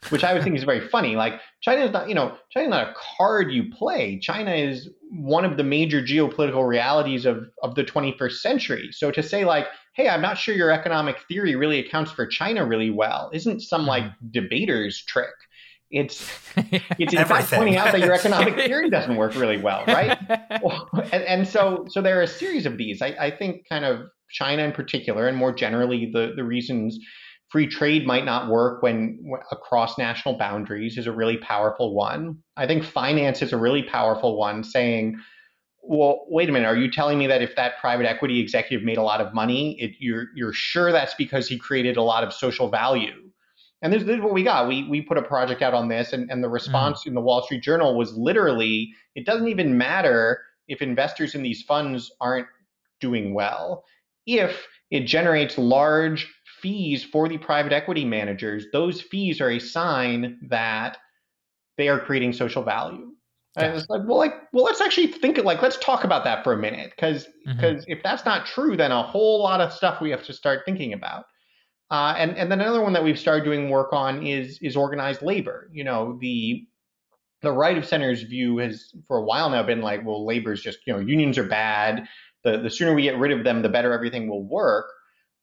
[SPEAKER 3] which I would think is very funny. Like China is not, you know, China is not a card you play. China is one of the major geopolitical realities of of the 21st century. So to say like, hey, I'm not sure your economic theory really accounts for China really well, isn't some like mm-hmm. debater's trick. It's <laughs> it's in fact pointing out that your economic <laughs> theory doesn't work really well, right? <laughs> and, and, so so there are a series of these. I, I think kind of China in particular, and more generally the the reasons free trade might not work when, when across national boundaries is a really powerful one. I think finance is a really powerful one, saying well, wait a minute. Are you telling me that if that private equity executive made a lot of money, it, you're you're sure that's because he created a lot of social value? And this, this is what we got. We we put a project out on this, and, and the response mm. in the Wall Street Journal was literally, it doesn't even matter if investors in these funds aren't doing well. If it generates large fees for the private equity managers, those fees are a sign that they are creating social value. And it's like, well, like, well, let's actually think of like, let's talk about that for a minute, because because mm-hmm. if that's not true, then a whole lot of stuff we have to start thinking about. Uh, and and then another one that we've started doing work on is is organized labor. You know, the the right of center's view has for a while now been like, well, labor's just you know unions are bad. The the sooner we get rid of them, the better everything will work.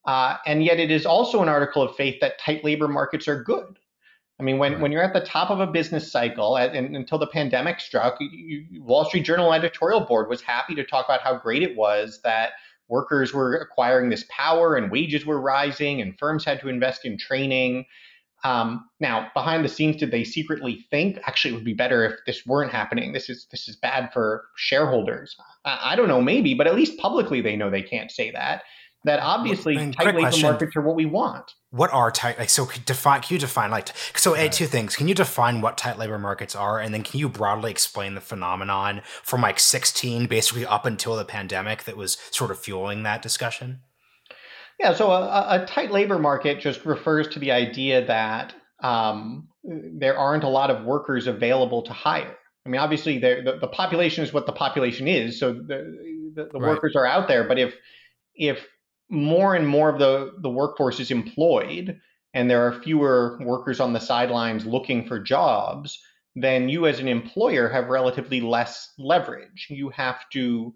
[SPEAKER 3] Uh, and yet, it is also an article of faith that tight labor markets are good. I mean, when, right. when you're at the top of a business cycle, at, and, until the pandemic struck, you, Wall Street Journal editorial board was happy to talk about how great it was that workers were acquiring this power and wages were rising and firms had to invest in training. Um, now, behind the scenes, did they secretly think actually it would be better if this weren't happening? This is this is bad for shareholders. I, I don't know, maybe, but at least publicly they know they can't say that that obviously tight labor question. markets are what we want.
[SPEAKER 2] What are tight like so define can you define like so right. two things. Can you define what tight labor markets are and then can you broadly explain the phenomenon from like 16 basically up until the pandemic that was sort of fueling that discussion?
[SPEAKER 3] Yeah, so a, a tight labor market just refers to the idea that um, there aren't a lot of workers available to hire. I mean, obviously, the, the population is what the population is, so the, the, the right. workers are out there. But if if more and more of the, the workforce is employed and there are fewer workers on the sidelines looking for jobs, then you as an employer have relatively less leverage. You have to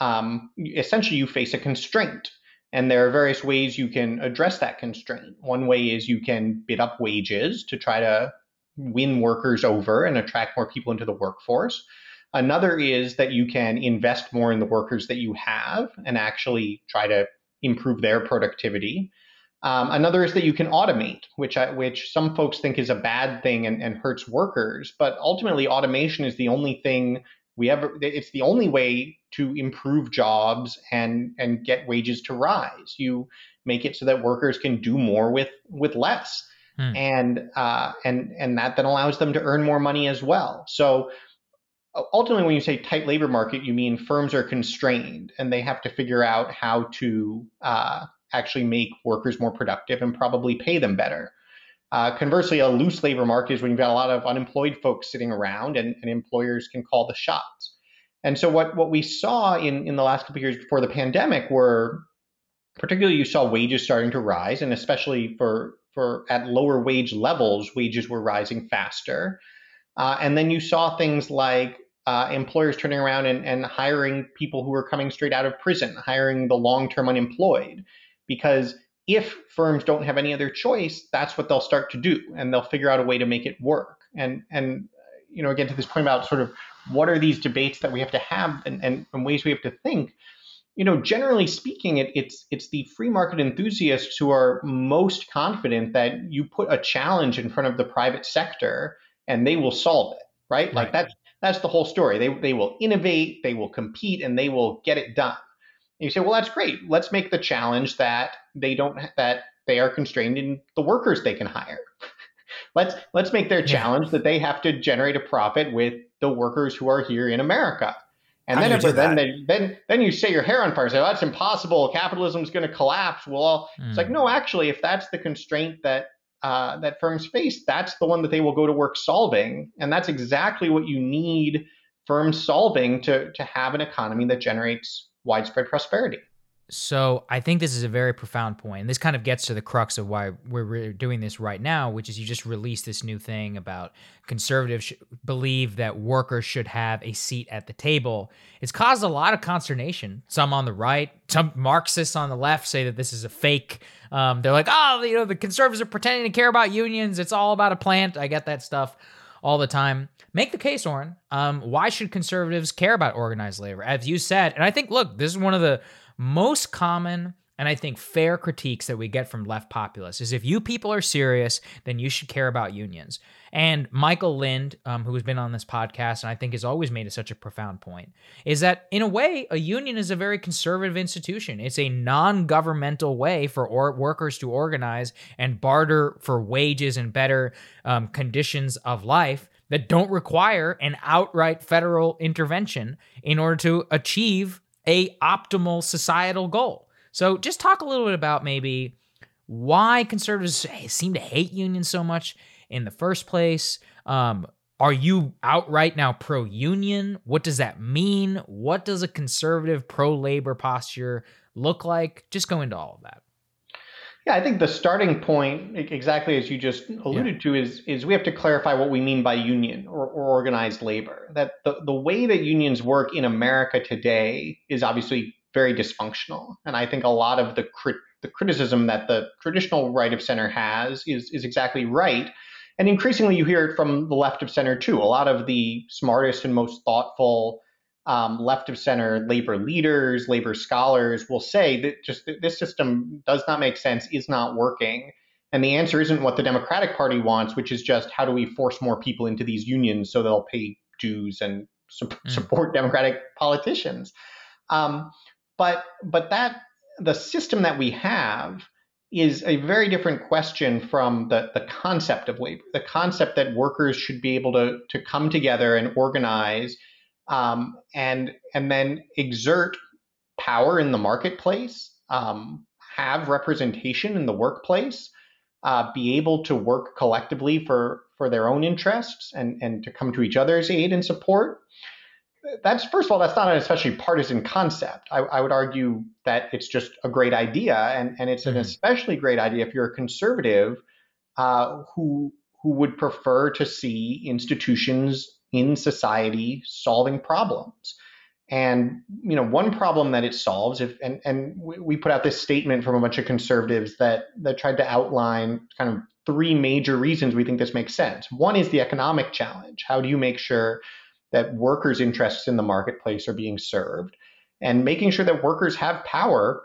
[SPEAKER 3] um, essentially you face a constraint. And there are various ways you can address that constraint. One way is you can bid up wages to try to win workers over and attract more people into the workforce. Another is that you can invest more in the workers that you have and actually try to improve their productivity. Um, another is that you can automate, which I, which some folks think is a bad thing and, and hurts workers. But ultimately, automation is the only thing we ever. It's the only way to improve jobs and and get wages to rise. You make it so that workers can do more with with less, hmm. and uh, and and that then allows them to earn more money as well. So ultimately when you say tight labor market you mean firms are constrained and they have to figure out how to uh, actually make workers more productive and probably pay them better. Uh, conversely a loose labor market is when you've got a lot of unemployed folks sitting around and, and employers can call the shots. And so what, what we saw in, in the last couple of years before the pandemic were particularly you saw wages starting to rise and especially for for at lower wage levels wages were rising faster Uh, and then you saw things like uh, employers turning around and, and hiring people who were coming straight out of prison, hiring the long term unemployed. Because if firms don't have any other choice, that's what they'll start to do, and they'll figure out a way to make it work. And and you know, again to this point about sort of what are these debates that we have to have and, and, and ways we have to think. You know, generally speaking, it, it's it's the free market enthusiasts who are most confident that you put a challenge in front of the private sector and they will solve it, right? right. Like that's that's the whole story. They they will innovate, they will compete, and they will get it done. And you say, well, that's great. Let's make the challenge that they don't that they are constrained in the workers they can hire. <laughs> let's let's make their challenge that they have to generate a profit with the workers who are here in America. And How then, then, they, then, then you set your hair on fire and say, oh, that's impossible. Capitalism is going to collapse. Well, mm. it's like, hmm. no, actually, if that's the constraint that uh, that firms face, that's the one that they will go to work solving. And that's exactly what you need firms solving to, to have an economy that generates widespread prosperity.
[SPEAKER 1] So I think this is a very profound point. And this kind of gets to the crux of why we're doing this right now, which is you just released this new thing about conservatives believe that workers should have a seat at the table. It's caused a lot of consternation. Some on the right, some Marxists on the left say that this is a fake. Um, they're like, oh, you know, the conservatives are pretending to care about unions. It's all about a plant. I get that stuff all the time. Make the case, Oren. Um, why should conservatives care about organized labor? As you said, and I think, look, this is one of the most common and I think fair critiques that we get from left populists is if you people are serious, then you should care about unions. And Michael Lind, um, who has been on this podcast and I think has always made it such a profound point, is that in a way, a union is a very conservative institution. It's a non governmental way for or- workers to organize and barter for wages and better um, conditions of life that don't require an outright federal intervention in order to achieve a optimal societal goal. So just talk a little bit about maybe why conservatives seem to hate unions so much in the first place. Um, are you outright now pro union? What does that mean? What does a conservative pro labor posture look like? Just go into all of that.
[SPEAKER 3] Yeah, I think the starting point, exactly as you just alluded yeah. to, is is we have to clarify what we mean by union or, or, organized labor. That the, the way that unions work in America today is obviously very dysfunctional, and I think a lot of the crit, the criticism that the traditional right of center has is is exactly right. And increasingly, you hear it from the left of center too. A lot of the smartest and most thoughtful um, left of center labor leaders, labor scholars will say that just this system does not make sense, is not working. And the answer isn't what the Democratic Party wants, which is just how do we force more people into these unions so they'll pay dues and su- mm. support Democratic politicians. Um, but but that the system that we have is a very different question from the, the concept of labor, the concept that workers should be able to, to come together and organize um, and and then exert power in the marketplace, um, have representation in the workplace, uh, be able to work collectively for for their own interests and and to come to each other's aid and support. That's first of all, that's not an especially partisan concept. I, I would argue that it's just a great idea, and and it's mm-hmm. an especially great idea if you're a conservative uh, who who would prefer to see institutions in society solving problems. And you know, one problem that it solves, if and and we put out this statement from a bunch of conservatives that that tried to outline kind of three major reasons we think this makes sense. One is the economic challenge. How do you make sure that workers' interests in the marketplace are being served? And making sure that workers have power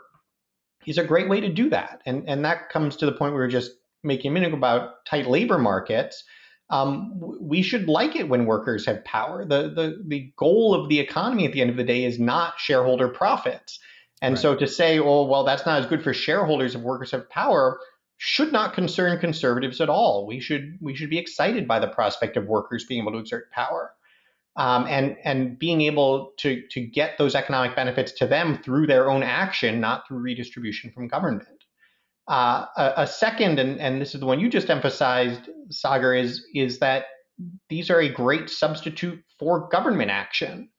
[SPEAKER 3] is a great way to do that. And and that comes to the point we were just making a minute about tight labor markets um, we should like it when workers have power. The, the, the goal of the economy at the end of the day is not shareholder profits. And right. so to say, oh, well, that's not as good for shareholders if workers have power should not concern conservatives at all. We should we should be excited by the prospect of workers being able to exert power. Um, and and being able to to get those economic benefits to them through their own action, not through redistribution from government. Uh, a, a, second, and, and this is the one you just emphasized, Saagar, is, is that these are a great substitute for government action.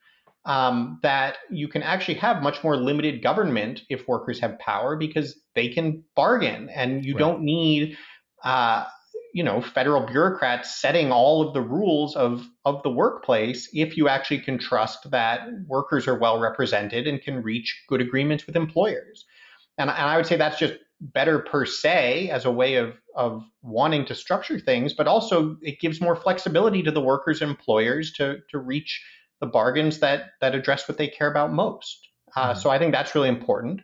[SPEAKER 3] Um, that you can actually have much more limited government if workers have power because they can bargain and you right. don't need uh, you know federal bureaucrats setting all of the rules of of the workplace if you actually can trust that workers are well represented and can reach good agreements with employers and, and i would say that's just better per se as a way of of wanting to structure things but also it gives more flexibility to the workers and employers to to reach the bargains that that address what they care about most uh, mm-hmm. so i think that's really important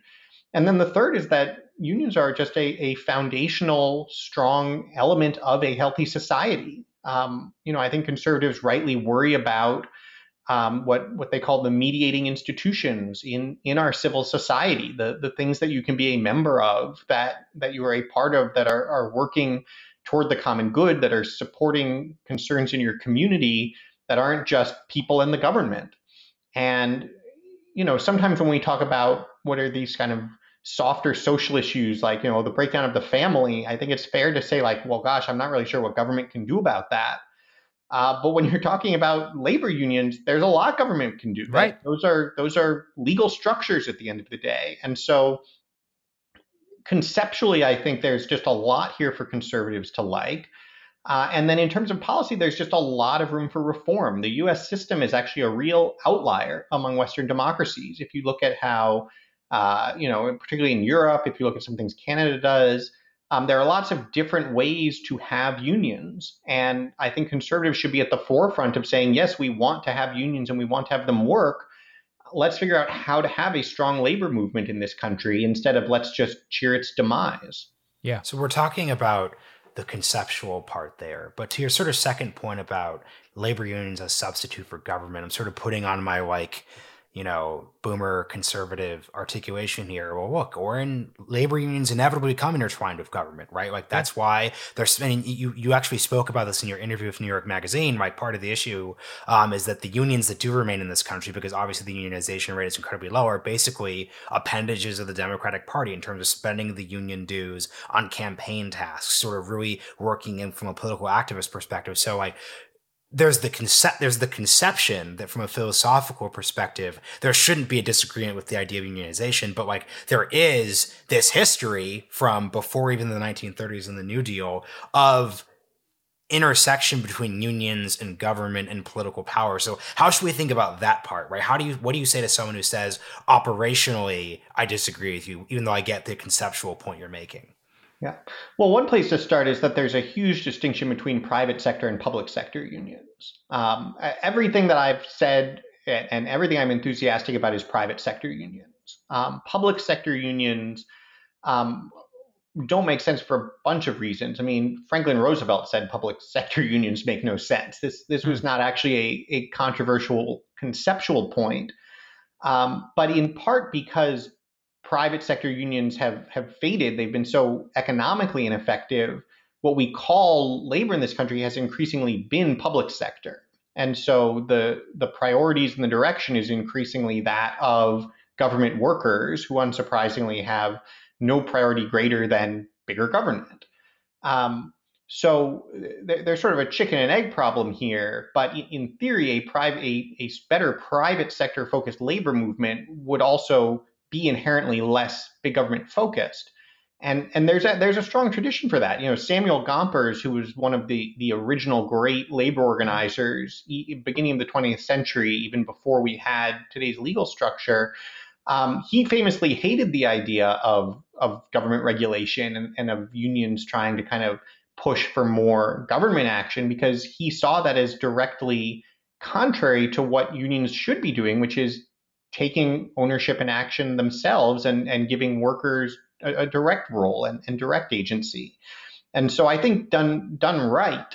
[SPEAKER 3] and then the third is that unions are just a, a foundational, strong element of a healthy society. Um, you know, I think conservatives rightly worry about um, what what they call the mediating institutions in in our civil society, the the things that you can be a member of, that that you are a part of, that are, are working toward the common good, that are supporting concerns in your community, that aren't just people in the government. And you know, sometimes when we talk about what are these kind of softer social issues like you know the breakdown of the family i think it's fair to say like well gosh i'm not really sure what government can do about that uh, but when you're talking about labor unions there's a lot government can do
[SPEAKER 1] right
[SPEAKER 3] those are those are legal structures at the end of the day and so conceptually i think there's just a lot here for conservatives to like uh, and then in terms of policy, there's just a lot of room for reform. The US system is actually a real outlier among Western democracies. If you look at how uh, you know, particularly in Europe, if you look at some things Canada does, um, there are lots of different ways to have unions. And I think conservatives should be at the forefront of saying, yes, we want to have unions and we want to have them work. Let's figure out how to have a strong labor movement in this country instead of let's just cheer its demise.
[SPEAKER 2] Yeah. So we're talking about the conceptual part there. But to your sort of second point about labor unions as substitute for government, I'm sort of putting on my like you know, boomer conservative articulation here. Well, look, Oren labor unions inevitably come intertwined with government, right? Like that's why they're spending. you you actually spoke about this in your interview with New York Magazine. Right, part of the issue um, is that the unions that do remain in this country, because obviously the unionization rate is incredibly low, are basically appendages of the Democratic Party in terms of spending the union dues on campaign tasks, sort of really working in from a political activist perspective. So like there's the concept there's the conception that from a philosophical perspective there shouldn't be a disagreement with the idea of unionization but like there is this history from before even the 1930s and the new deal of intersection between unions and government and political power so how should we think about that part right how do you what do you say to someone who says operationally i disagree with you even though i get the conceptual point you're making
[SPEAKER 3] yeah. Well, one place to start is that there's a huge distinction between private sector and public sector unions. Um, everything that I've said and everything I'm enthusiastic about is private sector unions. Um, public sector unions um, don't make sense for a bunch of reasons. I mean, Franklin Roosevelt said public <laughs> sector unions make no sense. This this was hmm. not actually a, a controversial conceptual point, um, but in part because private sector unions have have faded. They've been so economically ineffective. What we call labor in this country has increasingly been public sector. And so the the priorities and the direction is increasingly that of government workers who unsurprisingly have no priority greater than bigger government. Um, so there's sort of a chicken and egg problem here, but in theory, a private, a, a better private sector focused labor movement would also be inherently less big government focused. And, and there's a there's a strong tradition for that. You know, Samuel Gompers, who was one of the the original great labor organizers, beginning of the 20th century, even before we had today's legal structure, um, he famously hated the idea of of government regulation and, and of unions trying to kind of push for more government action because he saw that as directly contrary to what unions should be doing, which is taking ownership and action themselves and, and giving workers a, a direct role and, and, direct agency. And so I think done done right,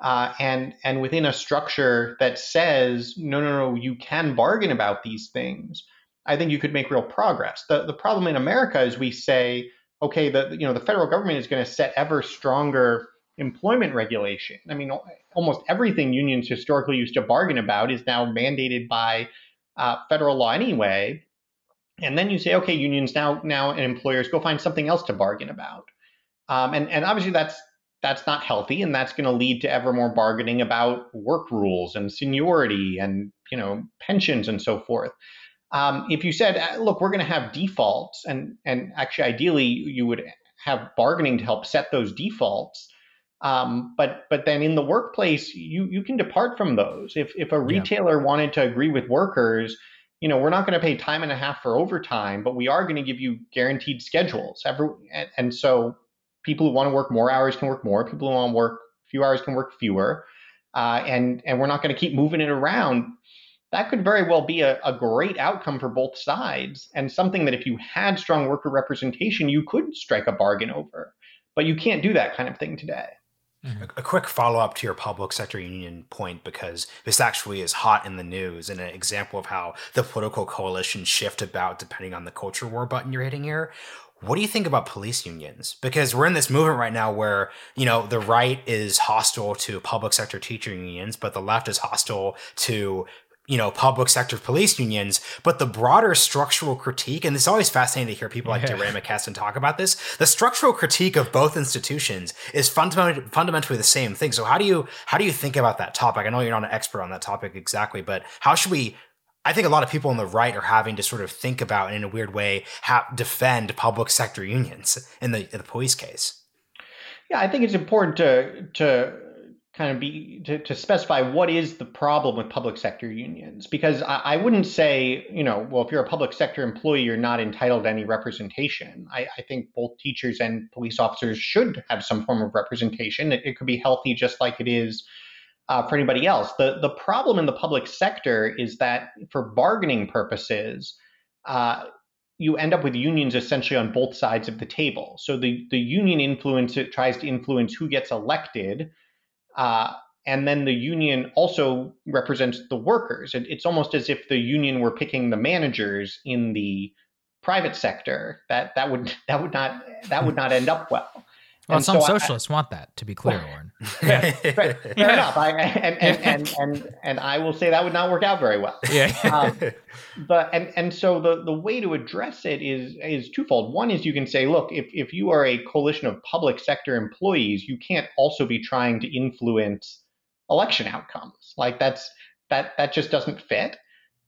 [SPEAKER 3] uh, and and within a structure that says no no no you can bargain about these things, I think you could make real progress. The the problem in America is we say okay the you know the federal government is going to set ever stronger employment regulation. I mean almost everything unions historically used to bargain about is now mandated by uh, federal law anyway. And then you say, okay, unions now now and employers go find something else to bargain about. Um, and and obviously that's that's not healthy, and that's going to lead to ever more bargaining about work rules and seniority and you know pensions and so forth. Um, if you said, uh, look, we're going to have defaults, and and actually ideally you would have bargaining to help set those defaults, Um, but but then in the workplace, you you can depart from those. If if a retailer yeah. wanted to agree with workers, you know, we're not going to pay time and a half for overtime, but we are going to give you guaranteed schedules. Every and, and so people who want to work more hours can work more. People who want to work few hours can work fewer. Uh, and and we're not going to keep moving it around. That could very well be a, a great outcome for both sides, and something that if you had strong worker representation, you could strike a bargain over. But you can't do that kind of thing today.
[SPEAKER 2] Mm-hmm. A, quick follow up to your public sector union point, because this actually is hot in the news and an example of how the political coalitions shift about depending on the culture war button you're hitting here. What do you think about police unions? Because we're in this movement right now where, you know, the right is hostile to public sector teacher unions, but the left is hostile to you know, public sector police unions, but the broader structural critique, and it's always fascinating to hear people like yeah. DeRay McKesson talk about this. The structural critique of both institutions is fundamentally fundamentally the same thing. So how do you how do you think about that topic? I know you're not an expert on that topic exactly, but how should we I think a lot of people on the right are having to sort of think about, and in a weird way, how defend public sector unions in the, in the police case.
[SPEAKER 3] Yeah, I think it's important to to kind of be to, to specify what is the problem with public sector unions. Because I, I, wouldn't say you know well if you're a public sector employee you're not entitled to any representation. I, I think both teachers and police officers should have some form of representation. It, it could be healthy just like it is uh, for anybody else. The the problem in the public sector is that for bargaining purposes uh, you end up with unions essentially on both sides of the table. So the the union influence it tries to influence who gets elected uh, and then the union also represents the workers. It, it's almost as if the union were picking the managers in the private sector. That that would <laughs> that would not that would not end up well.
[SPEAKER 1] Well, and some so socialists I, want that, to be clear, Oren. <laughs>
[SPEAKER 3] yeah, fair, fair enough. I, and, and, <laughs> and, and, and I will say that would not work out very well.
[SPEAKER 1] Yeah. um,
[SPEAKER 3] but and and so the, the way to address it is is twofold. One is you can say, look, if, if you are a coalition of public sector employees, you can't also be trying to influence election outcomes. Like that's that that just doesn't fit.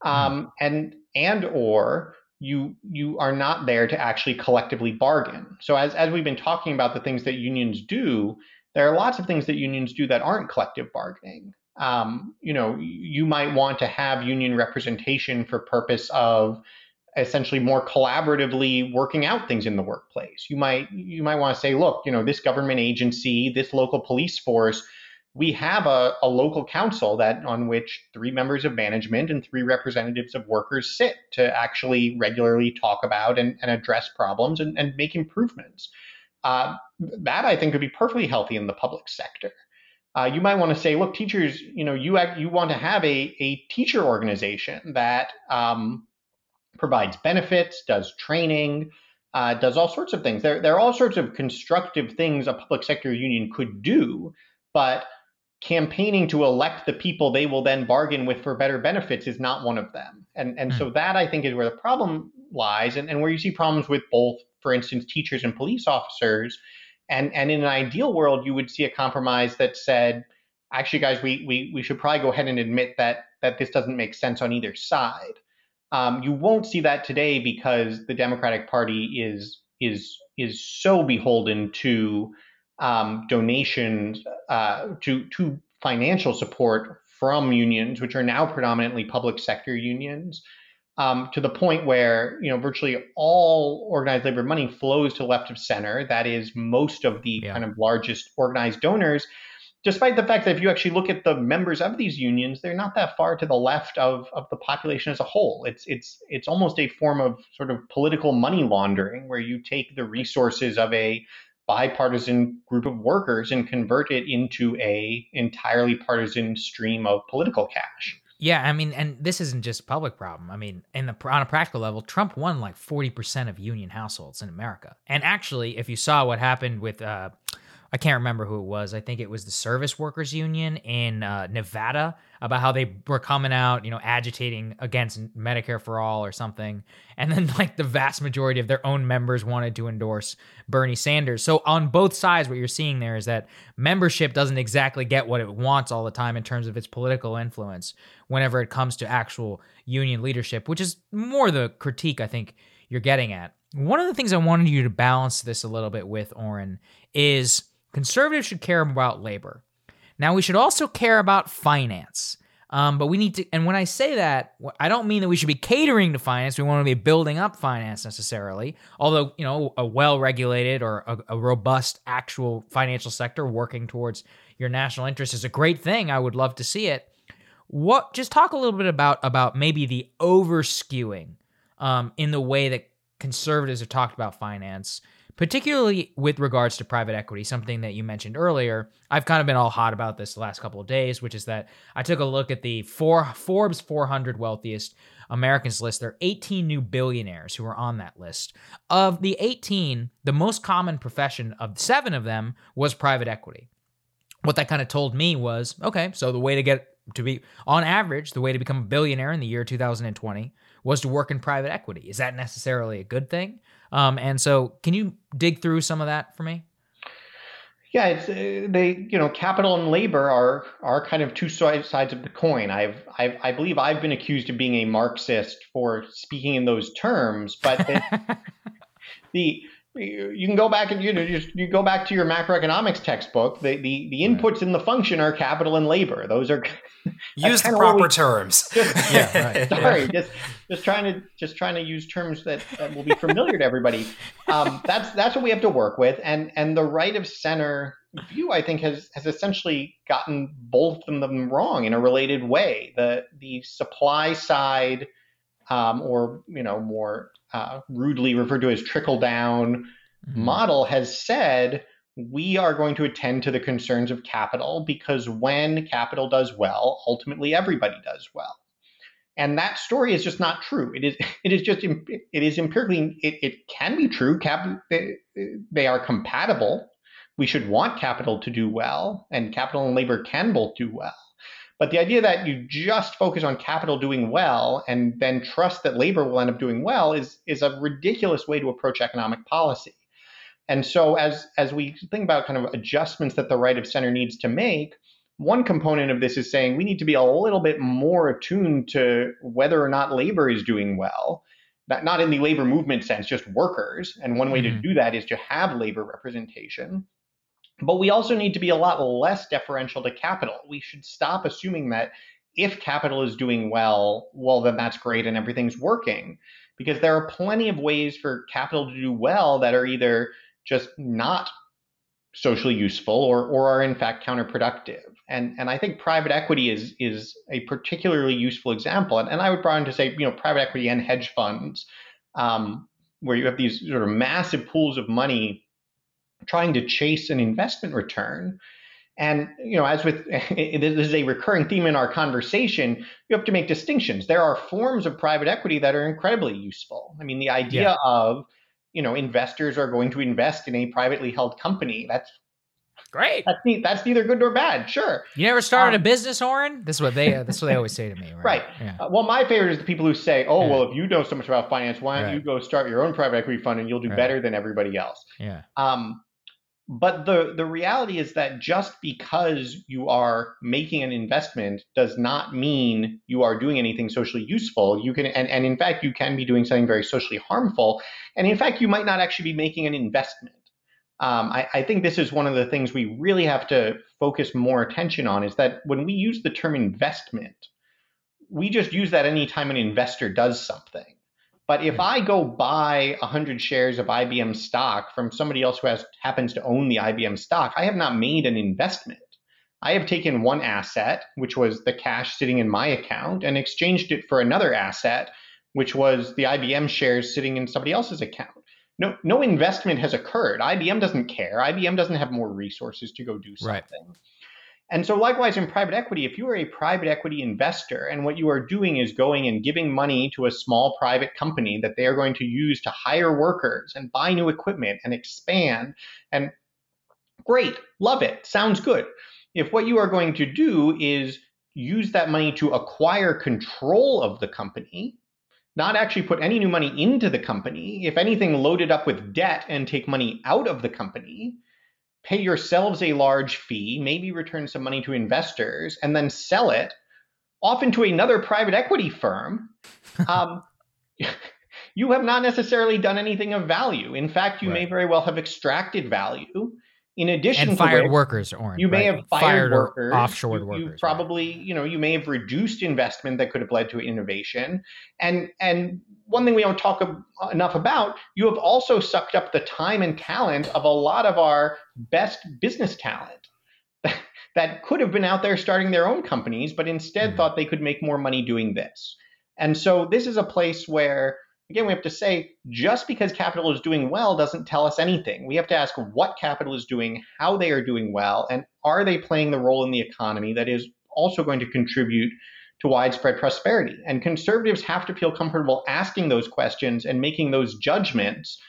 [SPEAKER 3] Hmm. Um, mm. and and or you you are not there to actually collectively bargain. So as as we've been talking about the things that unions do, there are lots of things that unions do that aren't collective bargaining. Um, you know, you might want to have union representation for purpose of essentially more collaboratively working out things in the workplace. You might you might want to say, look, you know, this government agency, this local police force we have a, a local council that on which three members of management and three representatives of workers sit to actually regularly talk about and, and address problems and, and make improvements. Uh, that I think would be perfectly healthy in the public sector. Uh, you might want to say, look, teachers, you know, you you want to have a, a teacher organization that um, provides benefits, does training, uh, does all sorts of things. There, there are all sorts of constructive things a public sector union could do, but campaigning to elect the people they will then bargain with for better benefits is not one of them. And and mm. so that I think is where the problem lies and, and where you see problems with both, for instance, teachers and police officers. And and in an ideal world, you would see a compromise that said, actually, guys, we we we should probably go ahead and admit that that this doesn't make sense on either side. Um, you won't see that today because the Democratic Party is is is so beholden to um, donations uh, to to financial support from unions, which are now predominantly public sector unions, um, to the point where you know virtually all organized labor money flows to left of center. That is most of the yeah. kind of largest organized donors. Despite the fact that if you actually look at the members of these unions, they're not that far to the left of, of the population as a whole. It's it's it's almost a form of sort of political money laundering where you take the resources of a bipartisan group of workers and convert it into a entirely partisan stream of political cash.
[SPEAKER 1] Yeah, I mean, and this isn't just a public problem. I mean, in the on a practical level, Trump won like forty percent of union households in America. And actually, if you saw what happened with uh, I can't remember who it was. I think it was the Service Workers Union in uh, Nevada about how they were coming out, you know, agitating against Medicare for all or something. And then, <laughs> like, the vast majority of their own members wanted to endorse Bernie Sanders. So, on both sides, what you're seeing there is that membership doesn't exactly get what it wants all the time in terms of its political influence whenever it comes to actual union leadership, which is more the critique I think you're getting at. One of the things I wanted you to balance this a little bit with, Oren, is conservatives should care about labor. Now, we should also care about finance. Um, but we need to, and when I say that, I don't mean that we should be catering to finance. We want to be building up finance necessarily. Although, you know, a well regulated or a, a, robust actual financial sector working towards your national interest is a great thing. I would love to see it. What, just talk a little bit about, about maybe the over skewing um, in the way that conservatives have talked about finance particularly with regards to private equity, something that you mentioned earlier. I've kind of been all hot about this the last couple of days, which is that I took a look at the four, Forbes 400 wealthiest Americans list. There are 18 new billionaires who are on that list. Of the 18, the most common profession of seven of them was private equity. What that kind of told me was okay, so the way to get to be, on average, the way to become a billionaire in the year 2020 was to work in private equity. Is that necessarily a good thing? Um, and so, can you dig through some of that for me?
[SPEAKER 3] Yeah, it's uh, they you know capital and labor are are kind of two sides of the coin. I've, I've I believe I've been accused of being a Marxist for speaking in those terms, but the, <laughs> the you can go back and you know just you go back to your macroeconomics textbook. The the, the inputs right. in the function are capital and labor. Those are
[SPEAKER 2] use the proper we, terms. <laughs>
[SPEAKER 3] Just, <laughs> yeah, right. <laughs> Sorry, just just trying to just trying to use terms that, that will be familiar to everybody. Um, that's that's what we have to work with, and and the right of center view I think has has essentially gotten both of them wrong in a related way. The the supply side, um, or you know more uh, rudely referred to as trickle down mm-hmm. model has said we are going to attend to the concerns of capital because when capital does well, ultimately everybody does well. And that story is just not true. It is. <laughs> It is just. It is empirically. It, it can be true. Cap, they, they are compatible. We should want capital to do well, and capital and labor can both do well. But the idea that you just focus on capital doing well and then trust that labor will end up doing well is, is a ridiculous way to approach economic policy. And so as, as we think about kind of adjustments that the right of center needs to make, one component of this is saying we need to be a little bit more attuned to whether or not labor is doing well. Not, not in the labor movement sense, just workers. And one way mm-hmm. to do that is to have labor representation. But we also need to be a lot less deferential to capital. We should stop assuming that if capital is doing well, well, then that's great and everything's working. Because there are plenty of ways for capital to do well that are either just not socially useful or, or are in fact counterproductive. And, and I think private equity is, is a particularly useful example. And, and I would broaden to say, you know, private equity and hedge funds, um, where you have these sort of massive pools of money trying to chase an investment return. And you know, as with <laughs> this is a recurring theme in our conversation, you have to make distinctions. There are forms of private equity that are incredibly useful. I mean, the idea yeah. of you know investors are going to invest in a privately held company that's
[SPEAKER 1] great.
[SPEAKER 3] That's, neat that's neither good nor bad. Sure.
[SPEAKER 1] You never started um, a business, Oren? This is what they. Uh, this is what they always say to me. Right.
[SPEAKER 3] right. Yeah. Uh, well, my favorite is the people who say, "Oh, yeah. well, if you know so much about finance, why don't right. you go start your own private equity fund and you'll do right. better than everybody else?"
[SPEAKER 1] Yeah.
[SPEAKER 3] Um, but the the reality is that just because you are making an investment does not mean you are doing anything socially useful. You can and, and in fact you can be doing something very socially harmful. And in fact you might not actually be making an investment. Um, I, I think this is one of the things we really have to focus more attention on is that when we use the term investment we just use that anytime an investor does something but if hmm. I go buy 100 shares of IBM stock from somebody else who has happens to own the IBM stock, I have not made an investment. I have taken one asset, which was the cash sitting in my account, and exchanged it for another asset, which was the IBM shares sitting in somebody else's account. No, no investment has occurred. IBM doesn't care. IBM doesn't have more resources to go do something. Right. And so, likewise, in private equity, if you are a private equity investor and what you are doing is going and giving money to a small private company that they are going to use to hire workers and buy new equipment and expand, and great, love it, sounds good. If what you are going to do is use that money to acquire control of the company, not actually put any new money into the company, if anything, load it up with debt and take money out of the company, pay yourselves a large fee, maybe return some money to investors, and then sell it, often to another private equity firm, <laughs> um, <laughs> you have not necessarily done anything of value. In fact, you right. may very well have extracted value. In addition
[SPEAKER 1] and
[SPEAKER 3] to
[SPEAKER 1] fired
[SPEAKER 3] which,
[SPEAKER 1] workers, Oren.
[SPEAKER 3] you may
[SPEAKER 1] right?
[SPEAKER 3] have fired,
[SPEAKER 1] or
[SPEAKER 3] workers,
[SPEAKER 1] offshore
[SPEAKER 3] you,
[SPEAKER 1] workers.
[SPEAKER 3] You
[SPEAKER 1] right.
[SPEAKER 3] probably, you know, you may have reduced investment that could have led to innovation. And and one thing we don't talk enough about, you have also sucked up the time and talent of a lot of our best business talent <laughs> that could have been out there starting their own companies, but instead
[SPEAKER 1] Mhm.
[SPEAKER 3] thought they could make more money doing this. And so this is a place where again, we have to say just because capital is doing well doesn't tell us anything. We have to ask what capital is doing, how they are doing well, and are they playing the role in the economy that is also going to contribute to widespread prosperity. And conservatives have to feel comfortable asking those questions and making those judgments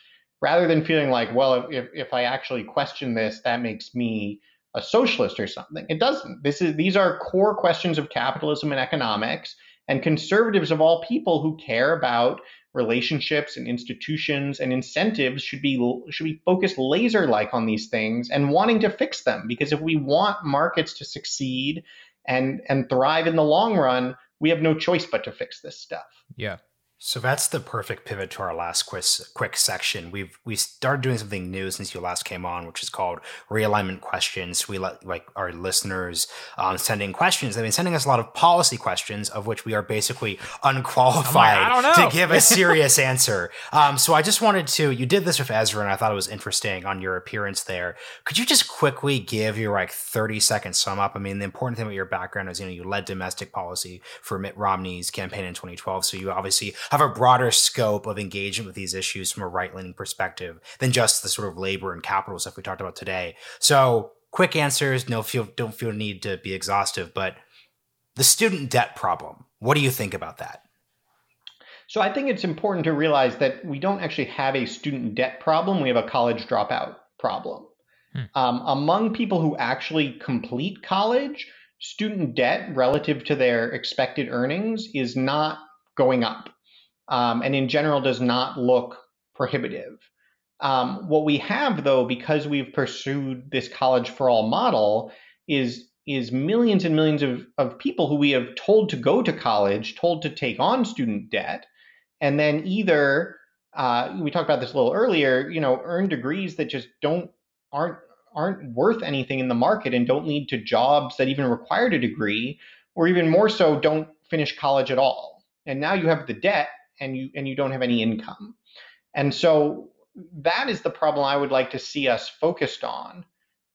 [SPEAKER 3] rather than feeling like, well, if, if I actually question this, that makes me a socialist or something. It doesn't. This is these are core questions of capitalism and economics. And conservatives of all people who care about relationships and institutions and incentives should be should be focused laser like on these things and wanting to fix them. Because if we want markets to succeed and and thrive in the long run we have no choice but to fix this stuff.
[SPEAKER 1] Yeah
[SPEAKER 2] so that's the perfect pivot to our last quick, quick section. We've we started doing something new since you last came on, which is called realignment questions. We let like our listeners um, send in questions. They've been sending us a lot of policy questions, of which we are basically unqualified
[SPEAKER 1] like,
[SPEAKER 2] to give a <laughs> serious answer. Um, so I just wanted to. You did this with Ezra, and I thought it was interesting on your appearance there. Could you just quickly give your like thirty second sum up? I mean, the important thing about your background is you know you led domestic policy for Mitt Romney's campaign in 2012, so you obviously have a broader scope of engagement with these issues from a right leaning perspective than just the sort of labor and capital stuff we talked about today. So, quick answers. No feel don't feel need to be exhaustive, but the student debt problem. What do you think about that?
[SPEAKER 3] So I think it's important to realize that we don't actually have a student debt problem. We have a college dropout problem. Hmm. Um, among people who actually complete college, student debt relative to their expected earnings is not going up um, and in general does not look prohibitive. Um, what we have, though, because we've pursued this college for all model, is is millions and millions of, of people who we have told to go to college, told to take on student debt, and then either uh, we talked about this a little earlier, you know, earn degrees that just don't aren't aren't worth anything in the market and don't lead to jobs that even require a degree, or even more so, don't finish college at all. And now you have the debt and you and you don't have any income. And so that is the problem I would like to see us focused on.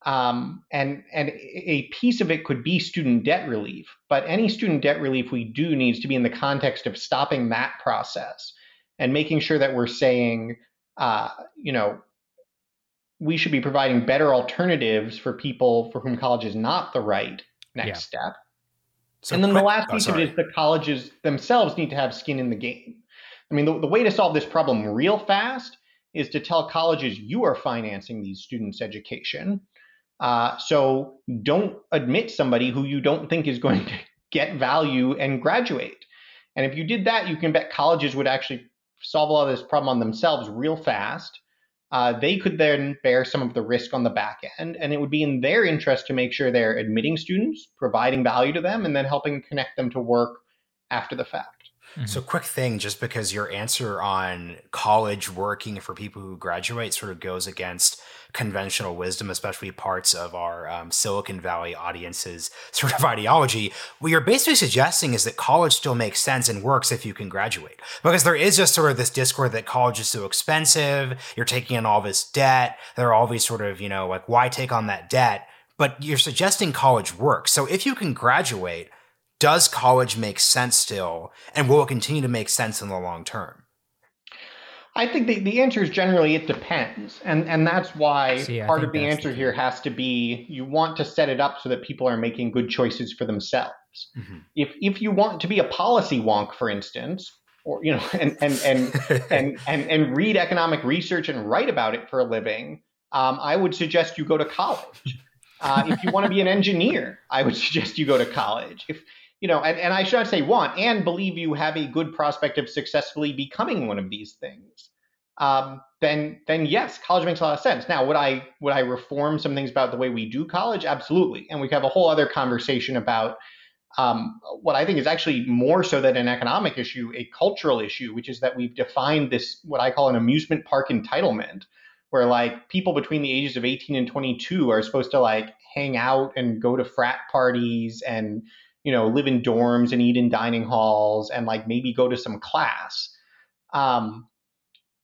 [SPEAKER 3] Um, and and a piece of it could be student debt relief, but any student debt relief we do needs to be in the context of stopping that process and making sure that we're saying, uh, you know, we should be providing better alternatives for people for whom college is not the right next yeah. step. So and then quick, the last piece oh, of it is the colleges themselves need to have skin in the game. I mean, the, the way to solve this problem real fast is to tell colleges you are financing these students' education. Uh, so don't admit somebody who you don't think is going to <laughs> get value and graduate. And if you did that, you can bet colleges would actually solve a lot of this problem on themselves real fast. Uh, they could then bear some of the risk on the back end, and it would be in their interest to make sure they're admitting students, providing value to them, and then helping connect them to work after the fact.
[SPEAKER 2] Mm-hmm. So, quick thing, just because your answer on college working for people who graduate sort of goes against conventional wisdom, especially parts of our um, Silicon Valley audience's <laughs> sort of ideology, what you're basically suggesting is that college still makes sense and works if you can graduate. Because there is just sort of this discord that college is so expensive, you're taking in all this debt, there are all these sort of, you know, like, why take on that debt? But you're suggesting college works. So, if you can graduate, does college make sense still and will it continue to make sense in the long term?
[SPEAKER 3] I think the, the answer is generally it depends and and that's why See, part of the answer the here has to be you want to set it up so that people are making good choices for themselves. Mm-hmm. if if you want to be a policy wonk for instance or you know and and and <laughs> and, and, and, read economic research and write about it for a living um, i would suggest you go to college. Uh, if you want to be an engineer i would suggest you go to college. If you know, and, and I should not say want and believe you have a good prospect of successfully becoming one of these things, um, then then yes, college makes a lot of sense. Now, would I would I reform some things about the way we do college? Absolutely, and we could have a whole other conversation about um, what I think is actually more so than an economic issue, a cultural issue, which is that we've defined this what I call an amusement park entitlement, where like people between the ages of 18 and 22 are supposed to like hang out and go to frat parties and you know live in dorms and eat in dining halls and like maybe go to some class um,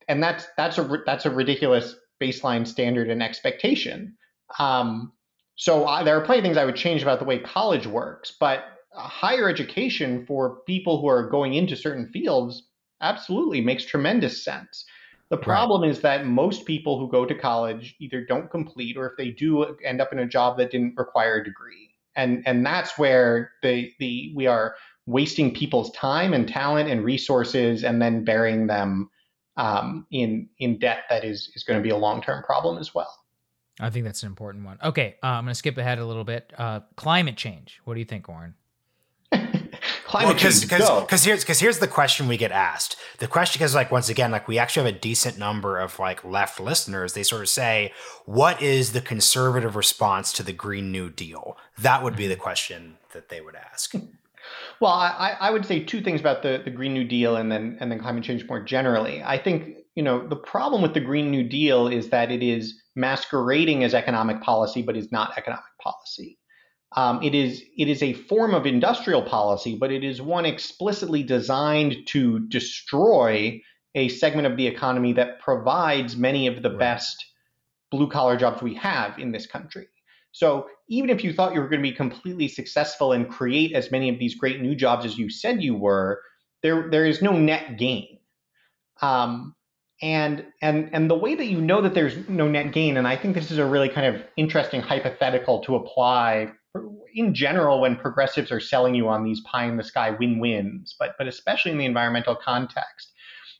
[SPEAKER 3] and that's that's a that's a ridiculous baseline standard and expectation um, so I, there are plenty of things i would change about the way college works but higher education for people who are going into certain fields absolutely makes tremendous sense the problem right. is that most people who go to college either don't complete or if they do end up in a job that didn't require a degree. And and that's where the the we are wasting people's time and talent and resources and then burying them um, in in debt that is is going to be a long term problem as well.
[SPEAKER 1] I think that's an important one. Okay, uh, I'm going to skip ahead a little bit. Uh, climate change. What do you think, Oren?
[SPEAKER 2] Climate well, change. Because here's because here's the question we get asked. The question is like once again, like we actually have a decent number of like left listeners. They sort of say, "What is the conservative response to the Green New Deal?" That would be the question that they would ask.
[SPEAKER 3] Well, I, I would say two things about the, the Green New Deal and then and then climate change more generally. I think you know the problem with the Green New Deal is that it is masquerading as economic policy, but is not economic policy. Um, it is it is a form of industrial policy, but it is one explicitly designed to destroy a segment of the economy that provides many of the right. best blue collar jobs we have in this country. So even if you thought you were going to be completely successful and create as many of these great new jobs as you said you were, there there is no net gain. Um, and and and the way that you know that there's no net gain, and I think this is a really kind of interesting hypothetical to apply in general when progressives are selling you on these pie in the sky win-wins, but but especially in the environmental context,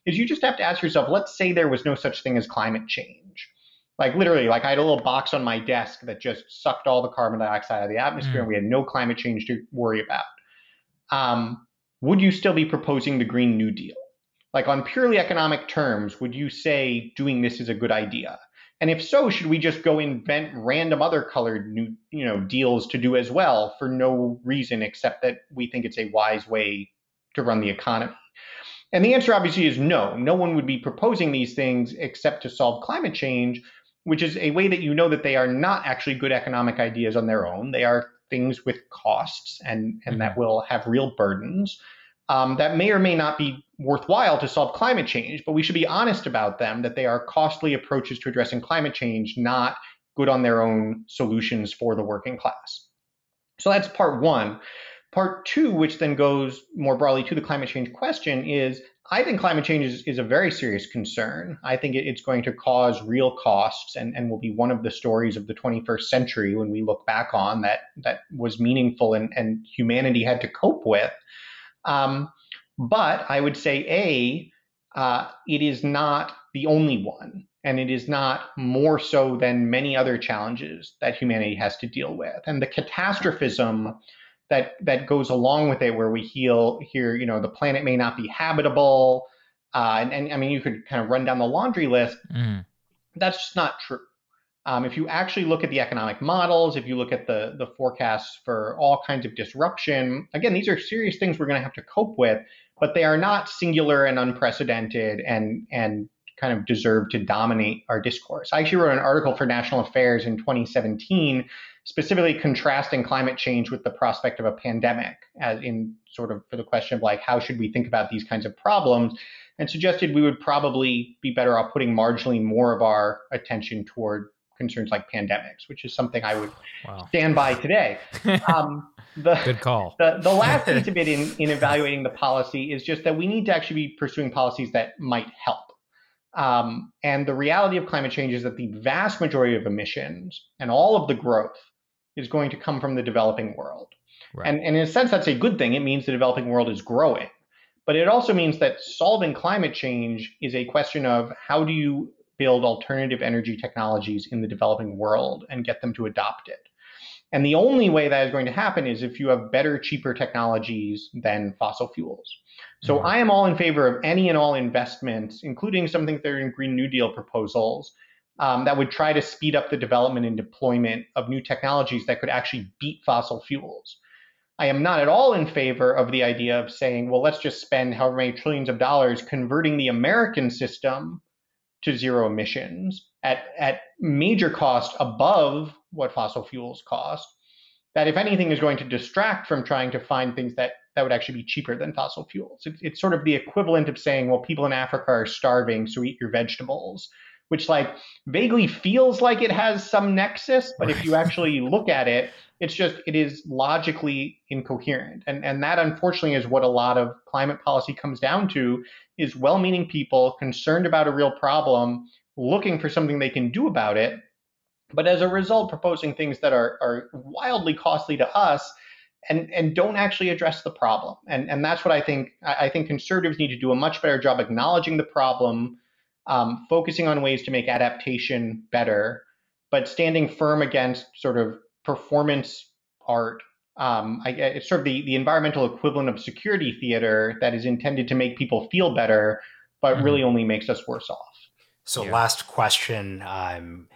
[SPEAKER 3] is you just have to ask yourself, let's say there was no such thing as climate change. Like literally, like I had a little box on my desk that just sucked all the carbon dioxide out of the atmosphere, mm. and we had no climate change to worry about. Um, would you still be proposing the Green New Deal? Like on purely economic terms, would you say doing this is a good idea? And if so, should we just go invent random other colored new, you know, deals to do as well for no reason except that we think it's a wise way to run the economy? And the answer obviously is no. No one would be proposing these things except to solve climate change, which is a way that you know that they are not actually good economic ideas on their own. They are things with costs and, and that mm-hmm. will have real burdens um, that may or may not be worthwhile to solve climate change, but we should be honest about them that they are costly approaches to addressing climate change, not good on their own solutions for the working class. So that's part one. Part two, which then goes more broadly to the climate change question, is I think climate change is, is a very serious concern. I think it, it's going to cause real costs and, and will be one of the stories of the 21st century when we look back on that that was meaningful and, and humanity had to cope with. Um, but I would say, A, uh, it is not the only one, and it is not more so than many other challenges that humanity has to deal with. And the catastrophism that that goes along with it, where we heal here, you know, the planet may not be habitable, uh, and, and I mean, you could kind of run down the laundry list. Mm. That's just not true. Um, if you actually look at the economic models, if you look at the, the forecasts for all kinds of disruption, again, these are serious things we're going to have to cope with, but they are not singular and unprecedented and, and kind of deserve to dominate our discourse. I actually wrote an article for National Affairs in 2017, specifically contrasting climate change with the prospect of a pandemic, as in sort of for the question of like, how should we think about these kinds of problems? And suggested we would probably be better off putting marginally more of our attention toward concerns like pandemics, which is something I would wow. stand by today. <laughs>
[SPEAKER 1] Um, the, Good call.
[SPEAKER 3] The, the last <laughs> piece of it in, in evaluating the policy is just that we need to actually be pursuing policies that might help. Um, and the reality of climate change is that the vast majority of emissions and all of the growth is going to come from the developing world. Right. And, and in a sense, that's a good thing. It means the developing world is growing. But it also means that solving climate change is a question of how do you build alternative energy technologies in the developing world and get them to adopt it. And the only way that is going to happen is if you have better, cheaper technologies than fossil fuels. So mm-hmm. I am all in favor of any and all investments, including something that are in Green New Deal proposals, um, that would try to speed up the development and deployment of new technologies that could actually beat fossil fuels. I am not at all in favor of the idea of saying, well, let's just spend however many trillions of dollars converting the American system to zero emissions at, at major cost above what fossil fuels cost, that if anything is going to distract from trying to find things that, that would actually be cheaper than fossil fuels. It, it's sort of the equivalent of saying, well, people in Africa are starving, so eat your vegetables, which like vaguely feels like it has some nexus, but right. if you <laughs> actually look at it, it's just it is logically incoherent. And and that unfortunately is what a lot of climate policy comes down to is well-meaning people concerned about a real problem looking for something they can do about it, but as a result proposing things that are are wildly costly to us and and don't actually address the problem. And and that's what I think I think conservatives need to do a much better job acknowledging the problem, um, focusing on ways to make adaptation better, but standing firm against sort of performance art. Um, I, it's sort of the, the environmental equivalent of security theater that is intended to make people feel better, but mm-hmm. really only makes us worse off.
[SPEAKER 2] So, yeah. last question. Um,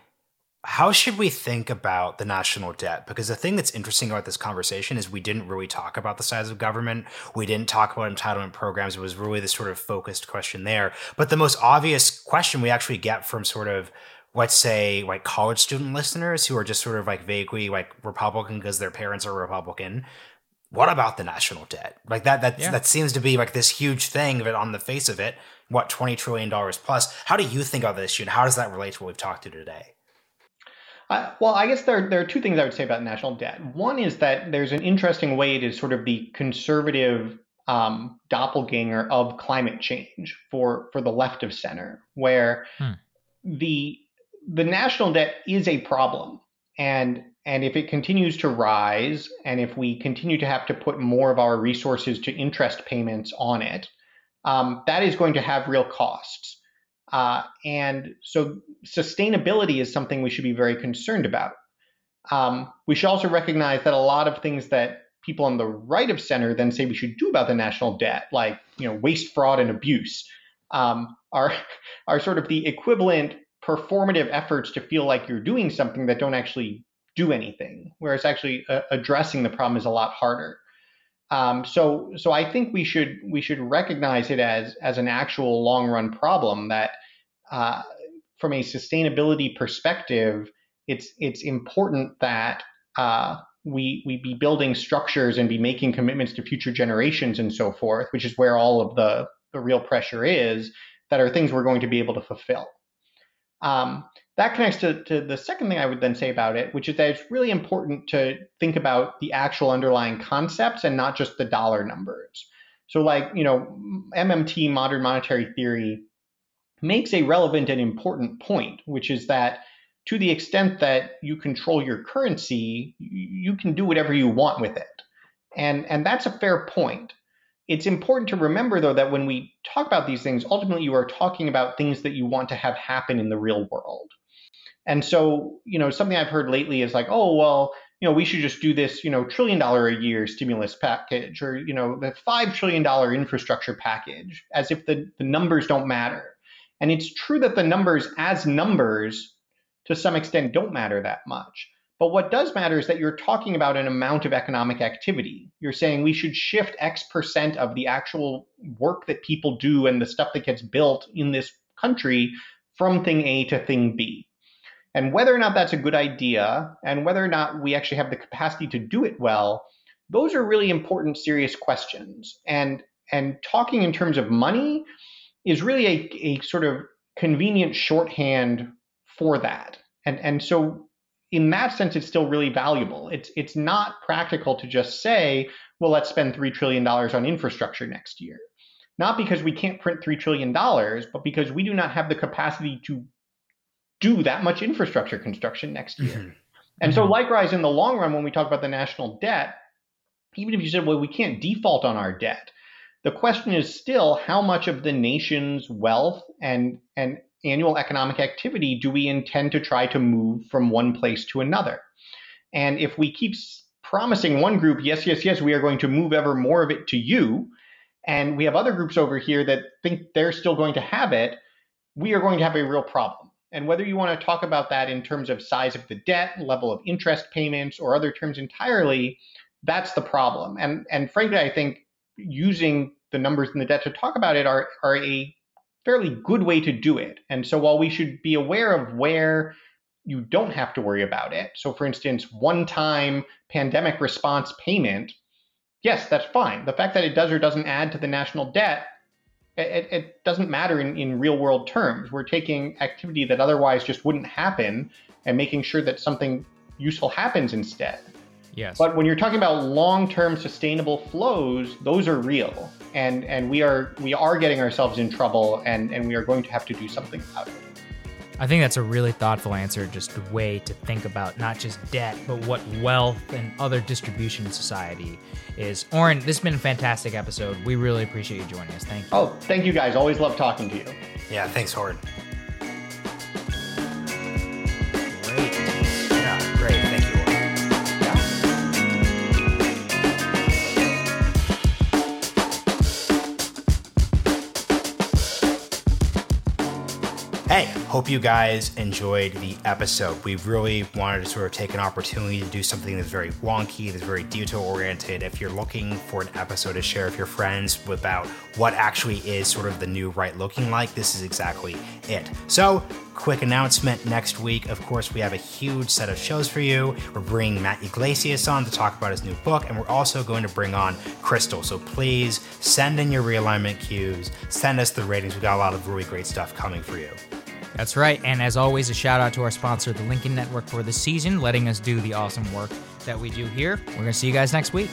[SPEAKER 2] how should we think about the national debt? Because the thing that's interesting about this conversation is we didn't really talk about the size of government. We didn't talk about entitlement programs. It was really the sort of focused question there. But the most obvious question we actually get from sort of let's say like college student listeners who are just sort of like vaguely like Republican because their parents are Republican. What about the national debt? Like that that yeah. that seems to be like this huge thing but on the face of it, what twenty trillion dollars plus. How do you think of this issue, and how does that relate to what we've talked to today?
[SPEAKER 3] Uh, well, I guess there, there are two things I would say about national debt. One is that there's an interesting way to sort of the conservative um, doppelganger of climate change for for the left of center, where hmm. the the national debt is a problem. And and if it continues to rise, and if we continue to have to put more of our resources to interest payments on it, um, that is going to have real costs. Uh, and so sustainability is something we should be very concerned about. Um, we should also recognize that a lot of things that people on the right of center then say we should do about the national debt, like you know waste, fraud, and abuse, um, are <laughs> are sort of the equivalent performative efforts to feel like you're doing something that don't actually do anything, whereas actually uh, addressing the problem is a lot harder. Um, so, so I think we should we should recognize it as as an actual long run problem that, uh, from a sustainability perspective, it's it's important that uh, we we be building structures and be making commitments to future generations and so forth, which is where all of the the real pressure is. That are things we're going to be able to fulfill. Um, that connects to, to the second thing I would then say about it, which is that it's really important to think about the actual underlying concepts and not just the dollar numbers. So, like, you know, MMT, modern monetary theory, makes a relevant and important point, which is that to the extent that you control your currency, you can do whatever you want with it. And, and that's a fair point. It's important to remember, though, that when we talk about these things, ultimately you are talking about things that you want to have happen in the real world. And so, you know, something I've heard lately is like, oh, well, you know, we should just do this, you know, trillion dollar a year stimulus package or, you know, the $5 trillion infrastructure package, as if the, the numbers don't matter. And it's true that the numbers, as numbers, to some extent, don't matter that much. But what does matter is that you're talking about an amount of economic activity. You're saying we should shift X percent of the actual work that people do and the stuff that gets built in this country from thing A to thing B. And whether or not that's a good idea and whether or not we actually have the capacity to do it well, those are really important, serious questions. And and talking in terms of money is really a, a sort of convenient shorthand for that. And and so in that sense, it's still really valuable. It's it's not practical to just say, well, let's spend three trillion dollars on infrastructure next year. Not because we can't print three trillion dollars, but because we do not have the capacity to do that much infrastructure construction next year. Mm-hmm. And so, mm-hmm. likewise, in the long run, when we talk about the national debt, even if you said, well, we can't default on our debt, the question is still how much of the nation's wealth and and annual economic activity do we intend to try to move from one place to another? And if we keep promising one group, yes, yes, yes, we are going to move ever more of it to you, and we have other groups over here that think they're still going to have it, we are going to have a real problem. And whether you want to talk about that in terms of size of the debt, level of interest payments, or other terms entirely, that's the problem. And and frankly, I think using the numbers in the debt to talk about it are are a fairly good way to do it. And so while we should be aware of where you don't have to worry about it, so for instance, one time pandemic response payment, yes, that's fine. The fact that it does or doesn't add to the national debt, it, it doesn't matter in, in real world terms. We're taking activity that otherwise just wouldn't happen and making sure that something useful happens instead.
[SPEAKER 1] Yes.
[SPEAKER 3] But when you're talking about long-term sustainable flows, those are real. And and we are we are getting ourselves in trouble and, and we are going to have to do something about it.
[SPEAKER 1] I think that's a really thoughtful answer, just a way to think about not just debt, but what wealth and other distribution in society is. Oren, this has been a fantastic episode. We really appreciate you joining us. Thank you.
[SPEAKER 3] Oh, thank you guys. Always love talking to you.
[SPEAKER 2] Yeah, thanks, Horde. Hope you guys enjoyed the episode. We really wanted to sort of take an opportunity to do something that's very wonky, that's very detail oriented. If you're looking for an episode to share with your friends about what actually is sort of the new right looking like, this is exactly it. So, quick announcement next week. Of course, we have a huge set of shows for you. We're bringing Matt Yglesias on to talk about his new book, and we're also going to bring on Krystal. So please send in your realignment Qs, send us the ratings. We've got a lot of really great stuff coming for you.
[SPEAKER 1] That's right. And as always, a shout out to our sponsor, the Lincoln Network, for the season, letting us do the awesome work that we do here. We're going to see you guys next week.